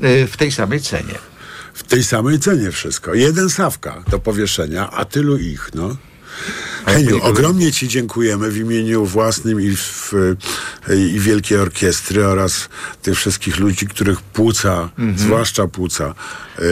y, w tej samej cenie. W tej samej cenie wszystko. Jeden Sawka do powieszenia, a tylu ich, no. Heniu, ogromnie Ci dziękujemy w imieniu własnym i, w, i Wielkiej Orkiestry oraz tych wszystkich ludzi, których płuca, zwłaszcza płuca, y,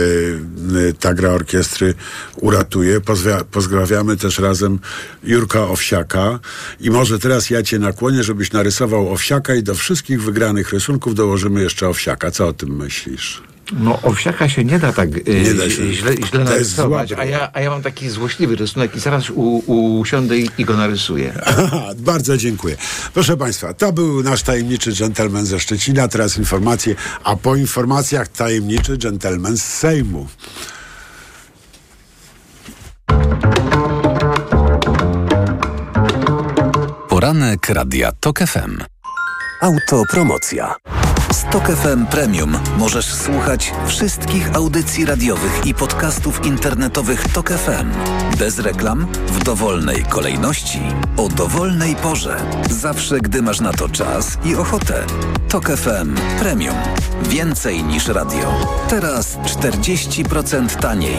y, ta gra orkiestry uratuje. Pozwia, pozdrawiamy też razem Jurka Owsiaka i może teraz ja Cię nakłonię, żebyś narysował Owsiaka i do wszystkich wygranych rysunków dołożymy jeszcze Owsiaka. Co o tym myślisz? No owsiaka się nie da tak y, Nie da się. źle, źle narysować, a ja, a ja mam taki złośliwy rysunek i zaraz u, usiądę i, i go narysuję. Aha, bardzo dziękuję. Proszę Państwa, to był nasz tajemniczy dżentelmen ze Szczecina. Teraz informacje, a po informacjach tajemniczy dżentelmen z Sejmu. Poranek Radia TOK FM. Autopromocja. Z TOK FM Premium możesz słuchać wszystkich audycji radiowych i podcastów internetowych TOK FM. Bez reklam, w dowolnej kolejności, o dowolnej porze. Zawsze, gdy masz na to czas i ochotę. TOK FM Premium. Więcej niż radio. Teraz 40% taniej.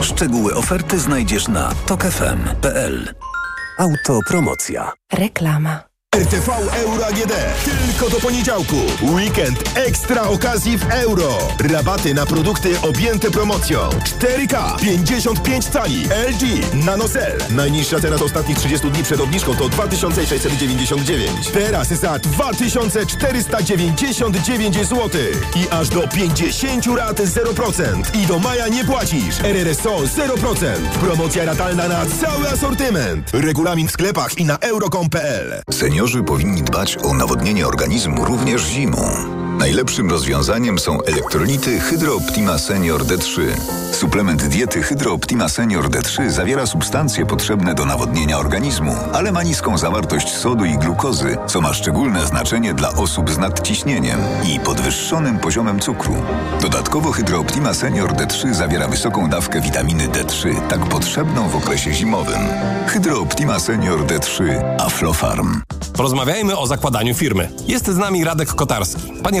Szczegóły oferty znajdziesz na tokefm.pl. Autopromocja. Reklama. RTV Euro AGD. Tylko do poniedziałku. Weekend ekstra okazji w euro. Rabaty na produkty objęte promocją. 4K 55 cali LG NanoCell. Najniższa cena z ostatnich 30 dni przed obniżką to 2699. Teraz za 2499 zł. I aż do 50 rat 0%. I do maja nie płacisz. RRSO 0%. Promocja ratalna na cały asortyment. Regulamin w sklepach i na euro.com.pl. Seniorzy powinni dbać o nawodnienie organizmu również zimą. Najlepszym rozwiązaniem są elektrolity Hydro Optima Senior D3. Suplement diety Hydro Optima Senior D3 zawiera substancje potrzebne do nawodnienia organizmu, ale ma niską zawartość sodu i glukozy, co ma szczególne znaczenie dla osób z nadciśnieniem i podwyższonym poziomem cukru. Dodatkowo Hydro Optima Senior D3 zawiera wysoką dawkę witaminy D3, tak potrzebną w okresie zimowym. Hydro Optima Senior D3 Aflofarm. Porozmawiajmy o zakładaniu firmy. Jest z nami Radek Kotarski. Panie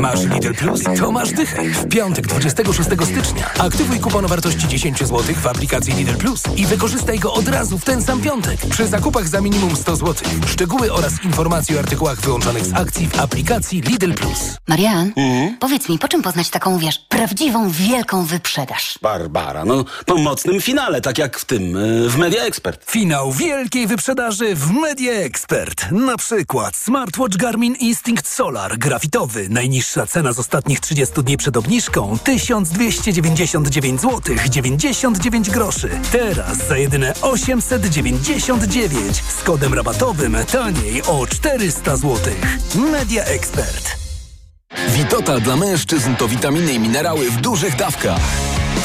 Masz Lidl Plus? To masz dychę. W piątek 26 stycznia aktywuj kupon o wartości 10 zł w aplikacji Lidl Plus i wykorzystaj go od razu w ten sam piątek przy zakupach za minimum 100 zł. Szczegóły oraz informacje o artykułach wyłączonych z akcji w aplikacji Lidl Plus. Marian, powiedz mi, po czym poznać taką, wiesz, prawdziwą, wielką wyprzedaż? Barbara, no po mocnym finale, tak jak w tym, y, w Media Expert. Finał wielkiej wyprzedaży w Media Expert. Na przykład smartwatch Garmin Instinct Solar grafitowy. Najniższa cena z ostatnich 30 dni przed obniżką 1299 zł 99 groszy. Teraz za jedyne 899 z kodem rabatowym taniej o 400 zł. Media Expert. Witotal dla mężczyzn to witaminy i minerały w dużych dawkach.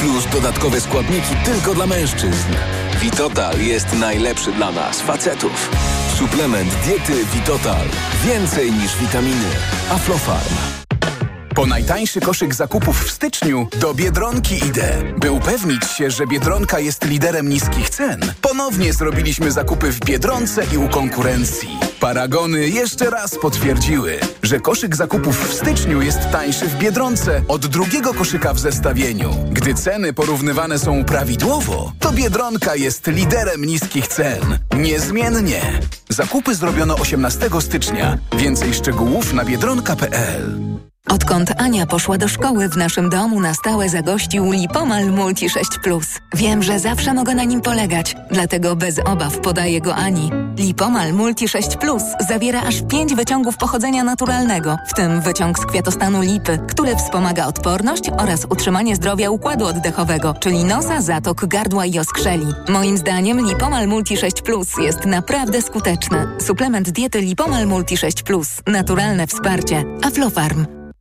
Plus dodatkowe składniki tylko dla mężczyzn. Witotal jest najlepszy dla nas, facetów. Suplement diety Witotal. Więcej niż witaminy. Aflofarm. Po najtańszy koszyk zakupów w styczniu do Biedronki idę. By upewnić się, że Biedronka jest liderem niskich cen, ponownie zrobiliśmy zakupy w Biedronce i u konkurencji. Paragony jeszcze raz potwierdziły, że koszyk zakupów w styczniu jest tańszy w Biedronce od drugiego koszyka w zestawieniu. Gdy ceny porównywane są prawidłowo, to Biedronka jest liderem niskich cen. Niezmiennie. Zakupy zrobiono 18 stycznia. Więcej szczegółów na biedronka.pl. Odkąd Ania poszła do szkoły, w naszym domu na stałe zagościł Lipomal Multi 6 Plus. Wiem, że zawsze mogę na nim polegać, dlatego bez obaw podaję go Ani. Lipomal Multi 6 Plus zawiera aż 5 wyciągów pochodzenia naturalnego, w tym wyciąg z kwiatostanu lipy, który wspomaga odporność oraz utrzymanie zdrowia układu oddechowego, czyli nosa, zatok, gardła i oskrzeli. Moim zdaniem Lipomal Multi 6 Plus jest naprawdę skuteczny. Suplement diety Lipomal Multi 6 Plus. Naturalne wsparcie. Aflofarm.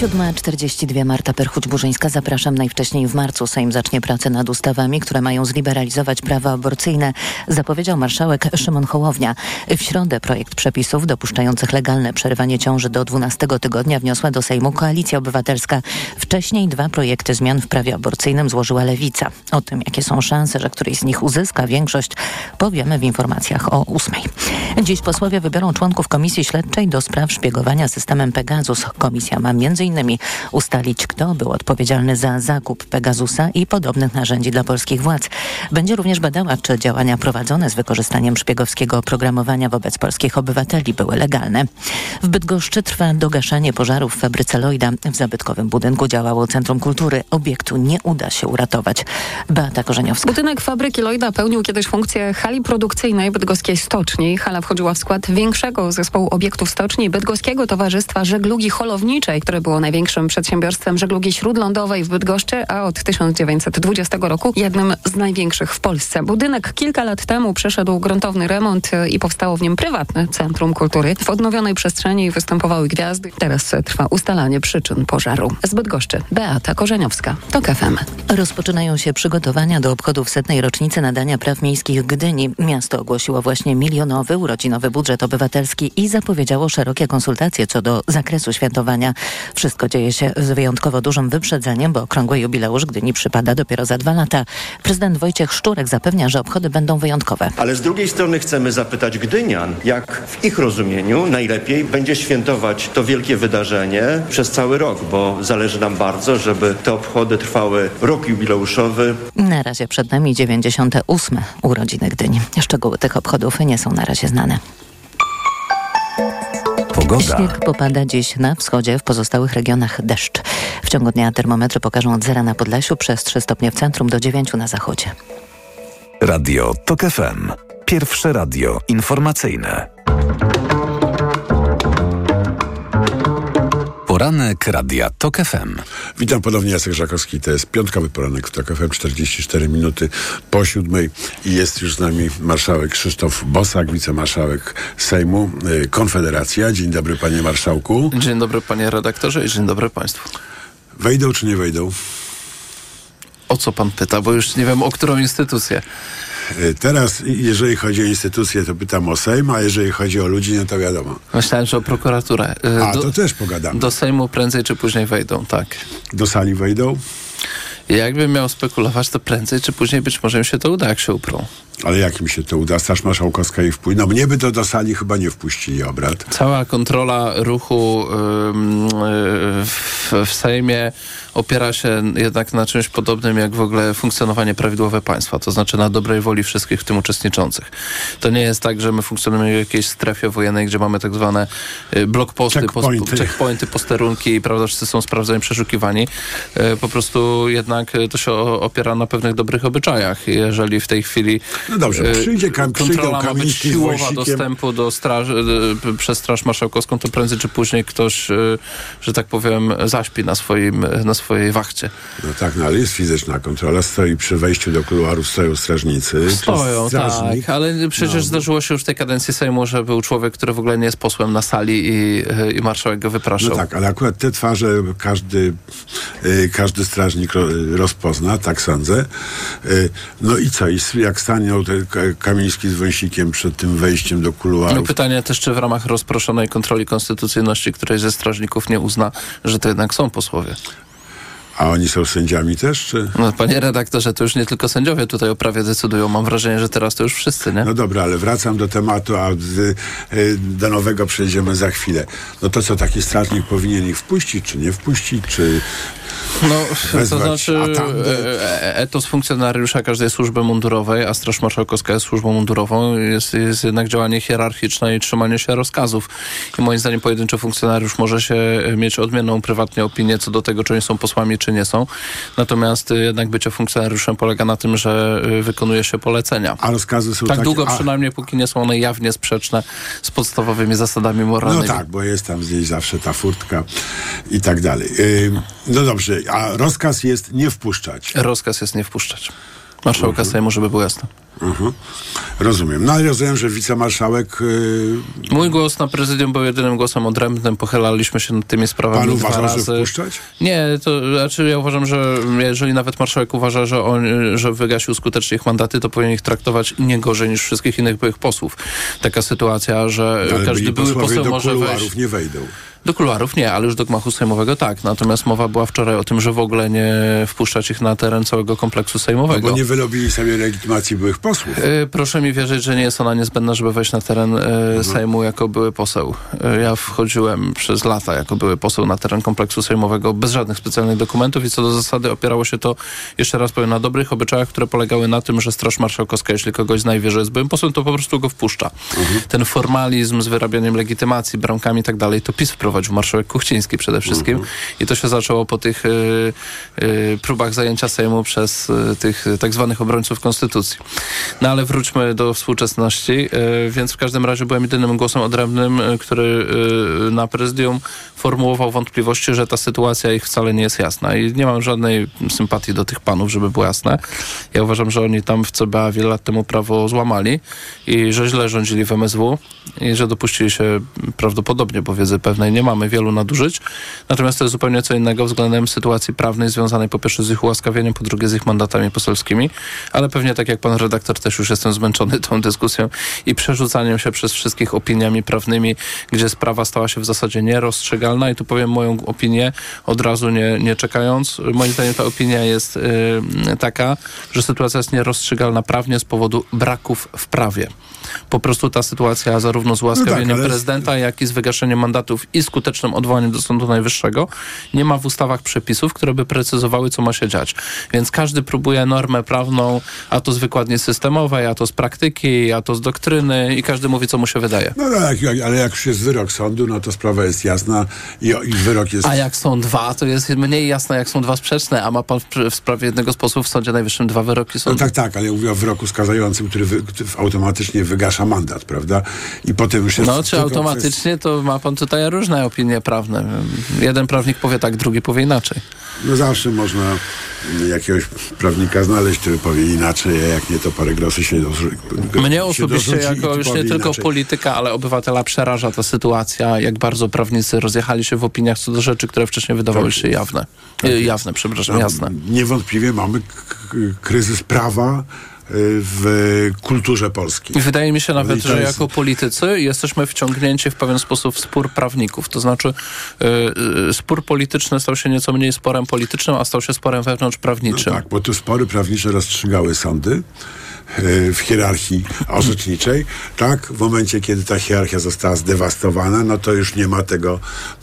7.42 Marta Perchuć-Burzyńska. Zapraszam najwcześniej w marcu. Sejm zacznie pracę nad ustawami, które mają zliberalizować prawa aborcyjne, zapowiedział marszałek Szymon Hołownia. W środę projekt przepisów dopuszczających legalne przerywanie ciąży do 12 tygodnia wniosła do Sejmu Koalicja Obywatelska. Wcześniej dwa projekty zmian w prawie aborcyjnym złożyła Lewica. O tym, jakie są szanse, że któryś z nich uzyska większość, powiemy w informacjach o ósmej. Dziś posłowie wybiorą członków Komisji Śledczej do spraw szpiegowania systemem Pegasus. Komisja ma między ustalić, kto był odpowiedzialny za zakup Pegasusa i podobnych narzędzi dla polskich władz. Będzie również badała, czy działania prowadzone z wykorzystaniem szpiegowskiego oprogramowania wobec polskich obywateli były legalne. W Bydgoszczy trwa dogaszanie pożarów w fabryce Lloyda. W zabytkowym budynku działało Centrum Kultury. Obiektu nie uda się uratować. Beata Korzeniowska. Budynek fabryki Lloyda pełnił kiedyś funkcję hali produkcyjnej bydgoskiej stoczni. Hala wchodziła w skład większego zespołu obiektów stoczni Bydgoskiego Towarzystwa Żeglugi Holowniczej, które było największym przedsiębiorstwem żeglugi śródlądowej w Bydgoszczy, a od 1920 roku jednym z największych w Polsce. Budynek kilka lat temu przeszedł gruntowny remont i powstało w nim prywatne Centrum Kultury. W odnowionej przestrzeni występowały gwiazdy. Teraz trwa ustalanie przyczyn pożaru. Z Bydgoszczy Beata Korzeniowska, TOK FM. Rozpoczynają się przygotowania do obchodów setnej rocznicy nadania praw miejskich Gdyni. Miasto ogłosiło właśnie milionowy urodzinowy budżet obywatelski i zapowiedziało szerokie konsultacje co do zakresu świętowania. Wszystko dzieje się z wyjątkowo dużym wyprzedzeniem, bo okrągły jubileusz Gdyni przypada dopiero za dwa lata. Prezydent Wojciech Szczurek zapewnia, że obchody będą wyjątkowe. Ale z drugiej strony chcemy zapytać Gdynian, jak w ich rozumieniu najlepiej będzie świętować to wielkie wydarzenie przez cały rok, bo zależy nam bardzo, żeby te obchody trwały rok jubileuszowy. Na razie przed nami 98. urodziny Gdyni. Szczegóły tych obchodów nie są na razie znane. Pogoda. Śnieg popada dziś na wschodzie, w pozostałych regionach deszcz. W ciągu dnia termometry pokażą od zera na Podlesiu, przez 3 stopnie w centrum do 9 na zachodzie. Radio TOK FM. Pierwsze radio informacyjne. Poranek Radia TOK FM. Witam ponownie, Jacek Żakowski. To jest piątkowy poranek w TOK FM, 44 minuty po siódmej i jest już z nami marszałek Krzysztof Bosak, wicemarszałek Sejmu y, Konfederacja. Dzień dobry panie marszałku. Dzień dobry panie redaktorze i dzień dobry państwu. Wejdą czy nie wejdą? O co pan pyta, bo już nie wiem o którą instytucję. Y, Teraz, jeżeli chodzi o instytucje, to pytam o Sejm, a jeżeli chodzi o ludzi, no to wiadomo. Myślałem, że o prokuraturę. Y, A, to też pogadamy. Do Sejmu prędzej czy później wejdą, tak. Do sali wejdą? Jakbym miał spekulować, to prędzej czy później być może im się to uda, jak się uprą. Ale jak mi się to uda? Straż Marszałkowska ich wpłynie. No mnie by to do sali chyba nie wpuścili obrad. Cała kontrola ruchu ym, y, w, w Sejmie opiera się jednak na czymś podobnym jak w ogóle funkcjonowanie prawidłowe państwa, to znaczy na dobrej woli wszystkich w tym uczestniczących. To nie jest tak, że my funkcjonujemy w jakiejś strefie wojennej, gdzie mamy tak zwane y, blokposty, Checkpointy. checkpointy, posterunki, prawda, wszyscy są sprawdzani, przeszukiwani. Y, Po prostu jednak y, to się opiera na pewnych dobrych obyczajach. Jeżeli w tej chwili No dobrze, y, przyjdzie Kam- kontrola ma być siłowa dostępu do straży, przez Straż Marszałkowską, to prędzej czy później ktoś, że tak powiem, zaśpi na, swoim, na swojej wachcie. No tak, no ale jest fizyczna kontrola. Stoi przy wejściu do kuluaru, stoją strażnicy. Stoją, strażnik. tak, ale przecież No. zdarzyło się już w tej kadencji Sejmu, że był człowiek, który w ogóle nie jest posłem na sali i, y, i marszałek go wypraszał. No tak, ale akurat te twarze każdy, y, każdy strażnik ro, rozpozna, tak sądzę. Y, no i co? I jak stanią Kamiński z Wąsikiem przed tym wejściem do No kuluarów, pytanie też, czy w ramach rozproszonej kontroli konstytucyjności któryś ze strażników nie uzna, że to jednak są posłowie. A oni są sędziami też, czy? No, panie redaktorze, to już nie tylko sędziowie tutaj o prawie decydują. Mam wrażenie, że teraz to już wszyscy, nie? No dobra, ale wracam do tematu, a z, y, do nowego przejdziemy za chwilę. No to co, taki strażnik powinien ich wpuścić, czy nie wpuścić, czy No, to znaczy e, etos funkcjonariusza każdej służby mundurowej, a Straż Marszałkowska jest służbą mundurową, jest, jest jednak działanie hierarchiczne i trzymanie się rozkazów. I moim zdaniem pojedynczy funkcjonariusz może się e, mieć odmienną prywatnie opinię co do tego, czy oni są posłami, czy nie są. Natomiast e, jednak bycie funkcjonariuszem polega na tym, że wykonuje się polecenia. A rozkazy są tak takie... długo a, przynajmniej, póki nie są one jawnie sprzeczne z podstawowymi zasadami moralnymi. No tak, bo jest tam gdzieś zawsze ta furtka i tak dalej. Ym, no dobrze, a rozkaz jest nie wpuszczać. Rozkaz jest nie wpuszczać. marszałka Sejmu, żeby było jasne. Mhm. Rozumiem. No ale rozumiem, że wicemarszałek... Yy... Mój głos na prezydium był jedynym głosem odrębnym. Pochylaliśmy się nad tymi sprawami Pan uważa, razy. że wpuszczać? Nie, to znaczy ja uważam, że jeżeli nawet marszałek uważa, że, on, że wygasił skutecznie ich mandaty, to powinien ich traktować nie gorzej niż wszystkich innych byłych posłów. Taka sytuacja, że Ale każdy były poseł do może wejść... nie wejdą. Do kuluarów nie, ale już do gmachu sejmowego tak. Natomiast mowa była wczoraj o tym, że w ogóle nie wpuszczać ich na teren całego kompleksu No sejmowego. bo nie wyrobili sobie legitymacji byłych posłów. Y, Proszę mi wierzyć, że nie jest ona niezbędna, żeby wejść na teren y, Mhm. Sejmu jako były poseł. Y, Ja wchodziłem przez lata jako były poseł na teren kompleksu sejmowego bez żadnych specjalnych dokumentów i co do zasady opierało się to, jeszcze raz powiem, na dobrych obyczajach, które polegały na tym, że Straż Marszałkowska, jeśli kogoś znajdzie, że jest byłym posłem, to po prostu go wpuszcza. Mhm. Ten formalizm z wyrabianiem legitymacji, bramkami i tak dalej, to PiS wprowadził marszałek Kuchciński przede wszystkim Mhm. i to się zaczęło po tych y, y, próbach zajęcia Sejmu przez y, tych tak zwanych obrońców Konstytucji. No ale wróćmy do współczesności, więc w każdym razie byłem jedynym głosem odrębnym, który na prezydium formułował wątpliwości, że ta sytuacja ich wcale nie jest jasna i nie mam żadnej sympatii do tych panów, żeby było jasne. Ja uważam, że oni tam w CBA wiele lat temu prawo złamali i że źle rządzili w MSW i że dopuścili się prawdopodobnie, bo wiedzy pewnej nie mamy, wielu nadużyć. Natomiast to jest zupełnie co innego względem sytuacji prawnej związanej po pierwsze z ich ułaskawieniem, po drugie z ich mandatami poselskimi, ale pewnie tak jak pan redaktor też już jestem zmęczony tą dyskusją i przerzucaniem się przez wszystkich opiniami prawnymi, gdzie sprawa stała się w zasadzie nierozstrzygalna i tu powiem moją opinię od razu nie, nie czekając. Moim zdaniem ta opinia jest y, taka, że sytuacja jest nierozstrzygalna prawnie z powodu braków w prawie. Po prostu ta sytuacja zarówno z ułaskawieniem No tak, ale- prezydenta, jak i z wygaszeniem mandatów i skutecznym odwołaniem do Sądu Najwyższego nie ma w ustawach przepisów, które by precyzowały, co ma się dziać. Więc każdy próbuje normę prawną, a to z wykładni systemowej, a to z praktyki, a to z doktryny i każdy mówi, co mu się wydaje. No tak, ale jak już jest wyrok sądu, no to sprawa jest jasna i, i wyrok jest... A jak są dwa, to jest mniej jasne, jak są dwa sprzeczne, a ma pan w, w sprawie jednego z posłów w Sądzie Najwyższym dwa wyroki No sądu. tak, tak, ale ja mówię o wyroku skazającym, który, wy, który automatycznie wygasza mandat, prawda? I potem już jest... No, czy automatycznie, to ma pan tutaj różne opinie prawne. Jeden prawnik powie tak, drugi powie inaczej. No zawsze można jakiegoś prawnika znaleźć, który powie inaczej, a jak nie, to parę grosy się dorzuci. Mnie osobiście jako już nie tylko inaczej. polityka, ale obywatela przeraża ta sytuacja, jak bardzo prawnicy rozjechali się w opiniach co do rzeczy, które wcześniej wydawały się jawne. Y, Jawne, przepraszam, No, jasne. Niewątpliwie mamy kryzys prawa w kulturze polskiej. I wydaje mi się No nawet, to że jest- jako politycy jesteśmy wciągnięci w pewien sposób w spór prawników. To znaczy y, y, spór polityczny stał się nieco mniej sporem politycznym, a stał się sporem wewnątrzprawniczym. Tak, bo tu spory prawnicze rozstrzygały sądy w hierarchii orzeczniczej, tak? W momencie, kiedy ta hierarchia została zdewastowana, no to już nie ma tego,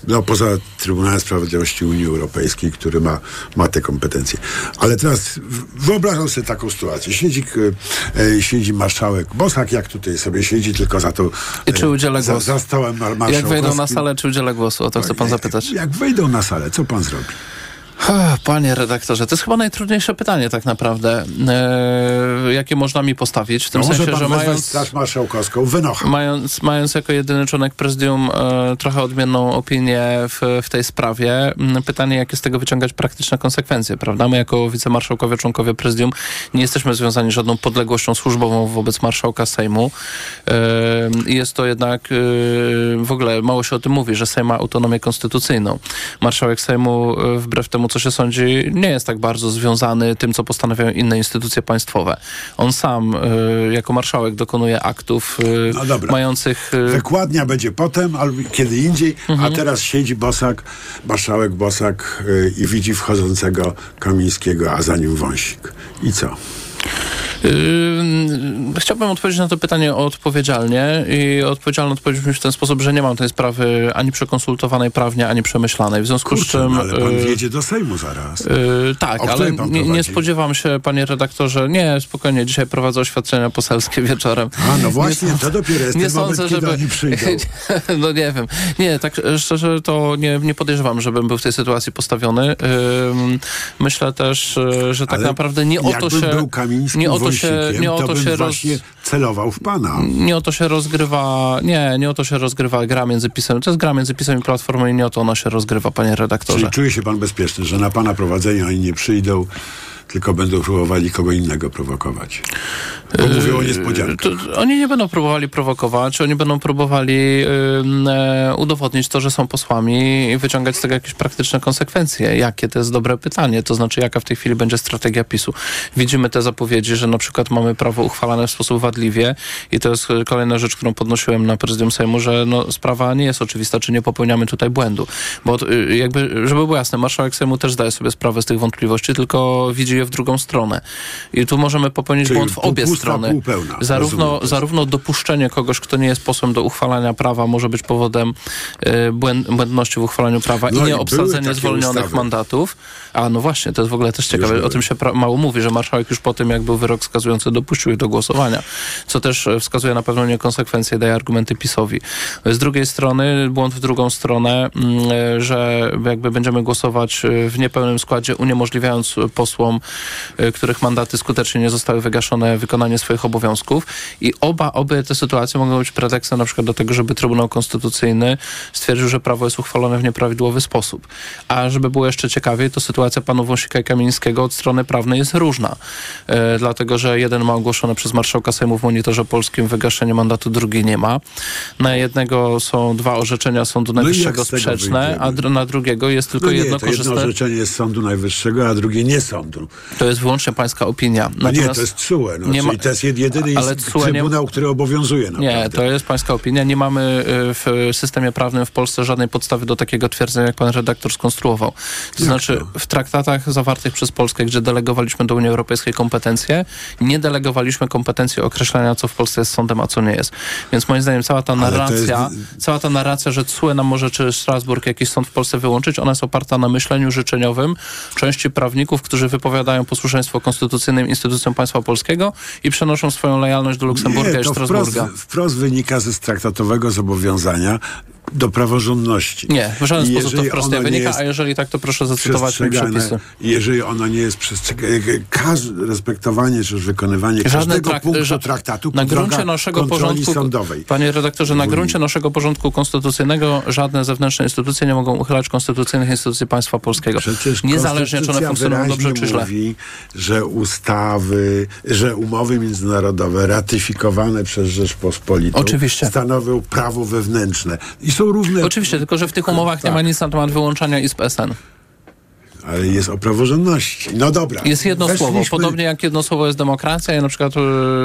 no poza Trybunałem Sprawiedliwości Unii Europejskiej, który ma, ma te kompetencje. Ale teraz wyobrażam sobie taką sytuację. Siedzi, e, siedzi marszałek Bosak, jak tutaj sobie siedzi, tylko za to I czy udziela za, głosu? za stołem mar- Jak wejdą na marszałkowskim. salę, czy udziela głosu? O to chcę pan zapytać. Jak wejdą na salę, co pan zrobi? Panie redaktorze, to jest chyba najtrudniejsze pytanie tak naprawdę, e, jakie można mi postawić, w tym No sensie, że mając, Straż Marszałkowską, wynocha. mając, mając jako jedyny członek prezydium e, trochę odmienną opinię w, w tej sprawie, pytanie, jakie z tego wyciągać praktyczne konsekwencje, prawda? My jako wicemarszałkowie, członkowie prezydium nie jesteśmy związani żadną podległością służbową wobec marszałka Sejmu. E, jest to jednak, e, w ogóle mało się o tym mówi, że Sejm ma autonomię konstytucyjną. Marszałek Sejmu, e, wbrew temu, co się sądzi, nie jest tak bardzo związany tym, co postanawiają inne instytucje państwowe. On sam, e, jako marszałek, dokonuje aktów e, No dobra. mających... e, Wykładnia będzie potem, albo kiedy indziej, Mhm. a teraz siedzi Bosak, marszałek Bosak y, i widzi wchodzącego Kamińskiego, a za nim wąsik. I co? Yy, chciałbym odpowiedzieć na to pytanie odpowiedzialnie i odpowiedzialną odpowiedź brzmi w ten sposób, że nie mam tej sprawy ani przekonsultowanej prawnie, ani przemyślanej. W związku z Kurczę, czym... no, ale pan yy, wjedzie do Sejmu zaraz. Yy, tak, ale nie, nie spodziewam się, panie redaktorze, nie, spokojnie, dzisiaj prowadzę oświadczenia poselskie wieczorem. A, no właśnie, Nie to dopiero jest nie moment, sądzę, kiedy żeby... oni przyjdą. no nie wiem. Nie, tak szczerze to nie, nie podejrzewam, żebym był w tej sytuacji postawiony. Ym, myślę też, e, że tak Ale naprawdę nie o to się... był Kamińskim nie o to się, nie o to to się roz, właśnie celował w pana. nie o to się rozgrywa, nie, nie o to się rozgrywa gra między pisem. To jest gra między pisem i platformą i nie o to ona się rozgrywa, panie redaktorze. Czyli czuje się pan bezpieczny, że na pana prowadzenie oni nie przyjdą, tylko będą próbowali kogo innego prowokować. Bo mówią o niespodziankach. To, oni nie będą próbowali prowokować, oni będą próbowali e, udowodnić to, że są posłami i wyciągać z tego jakieś praktyczne konsekwencje. Jakie to jest dobre pytanie, to znaczy jaka w tej chwili będzie strategia PiSu. Widzimy te zapowiedzi, że na przykład mamy prawo uchwalane w sposób wadliwie i to jest kolejna rzecz, którą podnosiłem na prezydium Sejmu, że no, sprawa nie jest oczywista, czy nie popełniamy tutaj błędu. Bo y, jakby, żeby było jasne, marszałek Sejmu też zdaje sobie sprawę z tych wątpliwości, tylko widzi w drugą stronę. I tu możemy popełnić Czyli błąd w obie strony. Zarówno, Rozumiem zarówno dopuszczenie kogoś, kto nie jest posłem do uchwalania prawa, może być powodem y, błęd, błędności w uchwalaniu prawa No i i nie były obsadzenie takie zwolnionych ustawy. mandatów. A no właśnie, to jest w ogóle też ciekawe. O tym się mało mówi, że marszałek już po tym, jak był wyrok skazujący, dopuścił ich do głosowania. Co też e, wskazuje na pewną niekonsekwencję, daje argumenty PiSowi. Z drugiej strony, błąd w drugą stronę, mm, e, że jakby będziemy głosować w niepełnym składzie, uniemożliwiając posłom, których mandaty skutecznie nie zostały wygaszone, wykonanie swoich obowiązków. I oba, obie te sytuacje mogą być pretekstem na przykład do tego, żeby Trybunał Konstytucyjny stwierdził, że prawo jest uchwalone w nieprawidłowy sposób. A żeby było jeszcze ciekawiej, to sytuacja panów Wąsika i Kamińskiego od strony prawnej jest różna. E, dlatego, że jeden ma ogłoszone przez marszałka Sejmu w monitorze polskim wygaszenie mandatu, drugi nie ma. Na jednego są dwa orzeczenia Sądu No Najwyższego tego sprzeczne, a na drugiego jest tylko No nie, jedno to jedno korzystne. orzeczenie jest Sądu Najwyższego, a drugie nie sądu. To jest wyłącznie pańska opinia. No nie, to jest CUE. No, nie ma- to jest jedyny ale CUE nie- trybunał, który obowiązuje. No, Nie, to jest pańska opinia. Nie mamy y, w systemie prawnym w Polsce żadnej podstawy do takiego twierdzenia, jak pan redaktor skonstruował. To znaczy, w traktatach zawartych przez Polskę, gdzie delegowaliśmy do Unii Europejskiej kompetencje, nie delegowaliśmy kompetencji określania, co w Polsce jest sądem, a co nie jest. Więc moim zdaniem cała ta to narracja, jest- cała ta narracja, że CUE nam może, czy Strasburg jakiś sąd w Polsce wyłączyć, ona jest oparta na myśleniu życzeniowym części prawników, którzy wypowiadają posłuszeństwo konstytucyjnym instytucjom państwa polskiego i przenoszą swoją lojalność do Luksemburga nie, i Strasburga. wprost, wprost wynika ze traktatowego zobowiązania do praworządności. Nie, w żaden sposób to wprost nie wynika, a jeżeli tak, to proszę zacytować mi przepisy. Jeżeli ono nie jest przestrzegane, każde respektowanie czy wykonywanie Żadne każdego trak- punktu traktatu na gruncie naszego porządku, sądowej. Panie redaktorze, na gruncie naszego porządku konstytucyjnego żadne zewnętrzne instytucje nie mogą uchylać konstytucyjnych instytucji państwa polskiego. Przecież Niezależnie, czy one funkcjonują dobrze, czy źle. mówi, że ustawy, że umowy międzynarodowe ratyfikowane przez Rzeczpospolitą Oczywiście. stanowią prawo wewnętrzne i są równe. Oczywiście, tylko że w tych umowach nie ma nic na temat wyłączania izb SN. Ale jest o praworządności. No dobra. Jest jedno słowo. Weszliśmy- Podobnie jak jedno słowo jest demokracja. Ja na przykład e,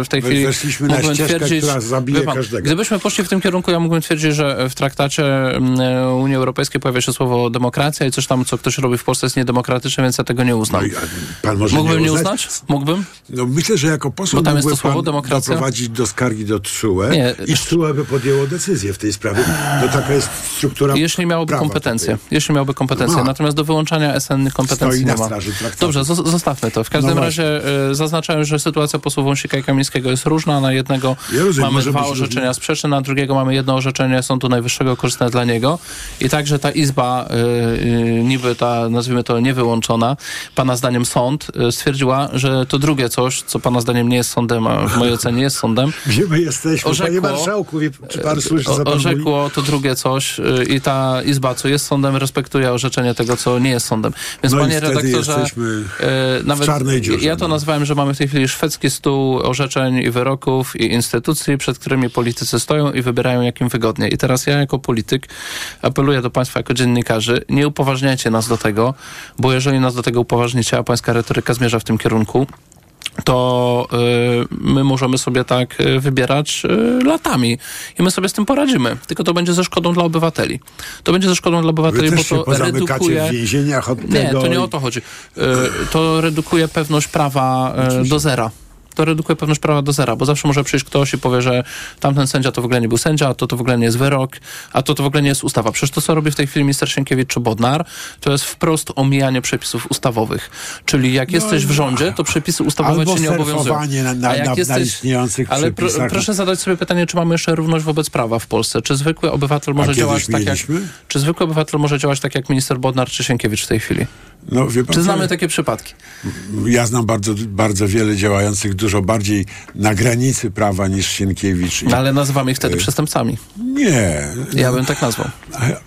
w tej chwili weszliśmy na mógłbym ścieżkę, twierdzić... która zabije pan, każdego. Gdybyśmy poszli w tym kierunku, ja mógłbym twierdzić, że w traktacie e, Unii Europejskiej pojawia się słowo demokracja i coś tam, co ktoś robi w Polsce jest niedemokratyczne, więc ja tego nie uznam. Pan może Mógłbym nie nie uznać? uznać? Mógłbym? No myślę, że jako poseł Bo tam jest to słowo demokracja? doprowadzić do skargi do TSUE Nie. i TSUE by podjęło decyzję w tej sprawie. To taka jest struktura Jeśli miałoby kompetencje. Jeśli miałby kompetencje. Ma. Natomiast do wyłączania SN kompetencji Stoi na nie ma. straży traktatu. Dobrze, zo- zostawmy to. W każdym No razie y, zaznaczałem, że sytuacja posłów Wąsika i Kamińskiego jest różna. Na jednego Ja rozumiem, mamy dwa orzeczenia różnie. sprzeczne, na drugiego mamy jedno orzeczenie Sądu Najwyższego korzystne dla niego. I także ta izba, y, y, niby ta, nazwijmy to, niewyłączona, pana zdaniem sąd, stwierdziła, że to drugie coś, co pana zdaniem nie jest sądem, a w mojej ocenie jest sądem, Gdzie my jesteśmy? Orzekło- Panie marszałku, wie, czy pan słyszy, co pan mówi? orzekło to drugie coś i ta izba, co jest sądem, respektuje orzeczenie tego, co nie jest sądem. Więc No panie redaktorze, y, nawet ja to no. nazwałem, że mamy w tej chwili szwedzki stół orzeczeń i wyroków i instytucji, przed którymi politycy stoją i wybierają jak im wygodnie. I teraz ja jako polityk apeluję do państwa jako dziennikarzy, nie upoważniajcie nas do tego, bo jeżeli nas do tego upoważnicie, a pańska retoryka zmierza w tym kierunku, to y, my możemy sobie tak y, wybierać y, latami i my sobie z tym poradzimy. Tylko to będzie ze szkodą dla obywateli. To będzie ze szkodą dla obywateli, Wy bo to redukuje... w więzieniach od Nie, tego. to nie o to chodzi. To redukuje pewność prawa do zera. To redukuje pewność prawa do zera, bo zawsze może przyjść ktoś i powie, że tamten sędzia to w ogóle nie był sędzia, a to to w ogóle nie jest wyrok, a to to w ogóle nie jest ustawa. Przecież to, co robi w tej chwili minister Sienkiewicz czy Bodnar, to jest wprost omijanie przepisów ustawowych. Czyli jak No, jesteś w rządzie, to przepisy ustawowe cię nie obowiązują. na- na- A jak na- na istniejących Ale pro, proszę zadać sobie pytanie, czy mamy jeszcze równość wobec prawa w Polsce? Czy zwykły obywatel może działać tak jak... Czy zwykły obywatel może działać tak jak minister Bodnar czy Sienkiewicz w tej chwili? No, pan Czy znamy takie przypadki? Ja znam bardzo, bardzo wiele działających dużo bardziej na granicy prawa niż Sienkiewicz. I- No, ale nazywamy ich wtedy Y- przestępcami. Nie. Ja bym tak nazwał.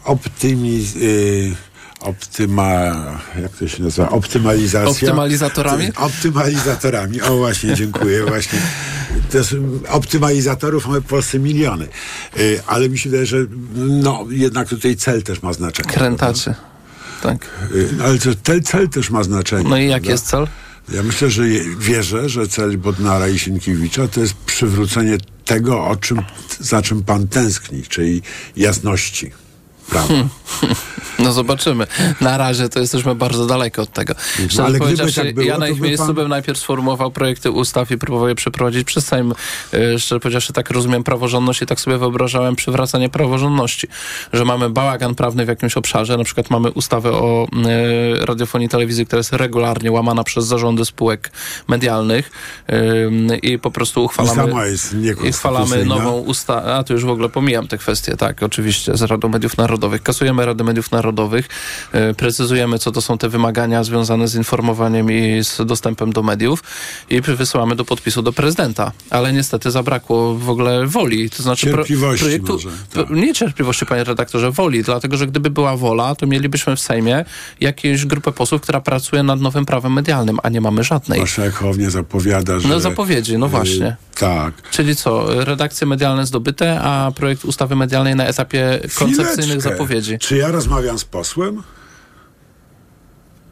Optymiz... Y... optyma, jak to się nazywa, optymalizacja. Optymalizatorami? Optymalizatorami, o właśnie, dziękuję, właśnie. Jest, optymalizatorów mamy w Polsce miliony, y, ale mi się wydaje, że no, jednak tutaj cel też ma znaczenie. Krętaczy. Tak. Y, Ale to, ten cel też ma znaczenie. No i jaki jest cel? Ja myślę, że wierzę, że cel Bodnara i Sienkiewicza to jest przywrócenie tego, o czym, za czym pan tęskni, czyli jasności. Prawa. No zobaczymy. Na razie to jesteśmy bardzo daleko od tego. Szczerze ale powiedziawszy, tak było, ja na ich by miejscu pan- bym najpierw sformułował projekty ustaw i próbował je przeprowadzić przez Sejm. E, Szczerze powiedziawszy, tak rozumiem praworządność i tak sobie wyobrażałem przywracanie praworządności. Że mamy bałagan prawny w jakimś obszarze, na przykład mamy ustawę o e, radiofonii i telewizji, która jest regularnie łamana przez zarządy spółek medialnych e, i po prostu uchwalamy... I uchwalamy nową ustawę, a to już w ogóle pomijam te kwestie, tak, oczywiście, z Radą Mediów Narodowych. Kasujemy Radę Mediów Narodowych, e, precyzujemy, co to są te wymagania związane z informowaniem i z dostępem do mediów i wysyłamy do podpisu do prezydenta. Ale niestety zabrakło w ogóle woli, to znaczy Cierpliwości projektu, może, tak. nie cierpliwości, panie redaktorze, woli, dlatego, że gdyby była wola, to mielibyśmy w Sejmie jakąś grupę posłów, która pracuje nad nowym prawem medialnym, a nie mamy żadnej. Marszałek Hołownia zapowiada, że... No zapowiedzi, no y, właśnie. Tak. Czyli co, redakcje medialne zdobyte, a projekt ustawy medialnej na etapie koncepcyjnych. Zapowiedzi. Czy ja rozmawiam z posłem?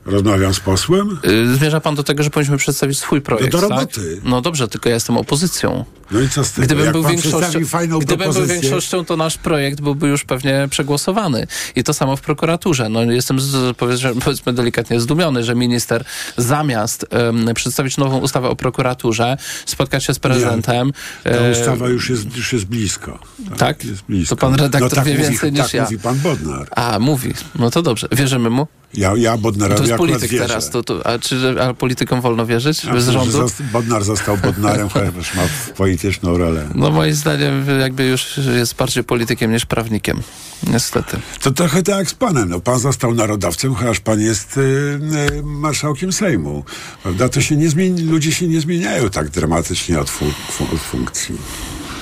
Rozmawiam z posłem? Y, Zmierza pan do tego, że powinniśmy przedstawić swój projekt, do tak? roboty. No dobrze, tylko ja jestem opozycją. No i co z tego? Gdybym Jak był, większością, gdybym był większością, to nasz projekt byłby już pewnie przegłosowany. I to samo w prokuraturze. No, jestem, z, powiedzmy, delikatnie zdumiony, że minister zamiast em, przedstawić nową ustawę o prokuraturze, spotkać się z prezydentem... Ta e, ustawa już jest, już jest blisko. Tak? Jest blisko. To pan redaktor no, tak wie mówi, więcej niż tak ja. mówi pan Bodnar. A, mówi. No to dobrze. Wierzymy mu? Ja, ja Bodnarowi jest polityk teraz. To, to, a czy a politykom wolno wierzyć? Ja Bez rządu? Bodnar został Bodnarem, chociaż ma polityczną rolę. No moim zdaniem jakby już jest bardziej politykiem niż prawnikiem. Niestety. To trochę tak jak z panem. No, pan został narodowcem, chociaż pan jest y, y, marszałkiem Sejmu. Prawda? To się nie zmieni, ludzie się nie zmieniają tak dramatycznie od, fun- od funkcji.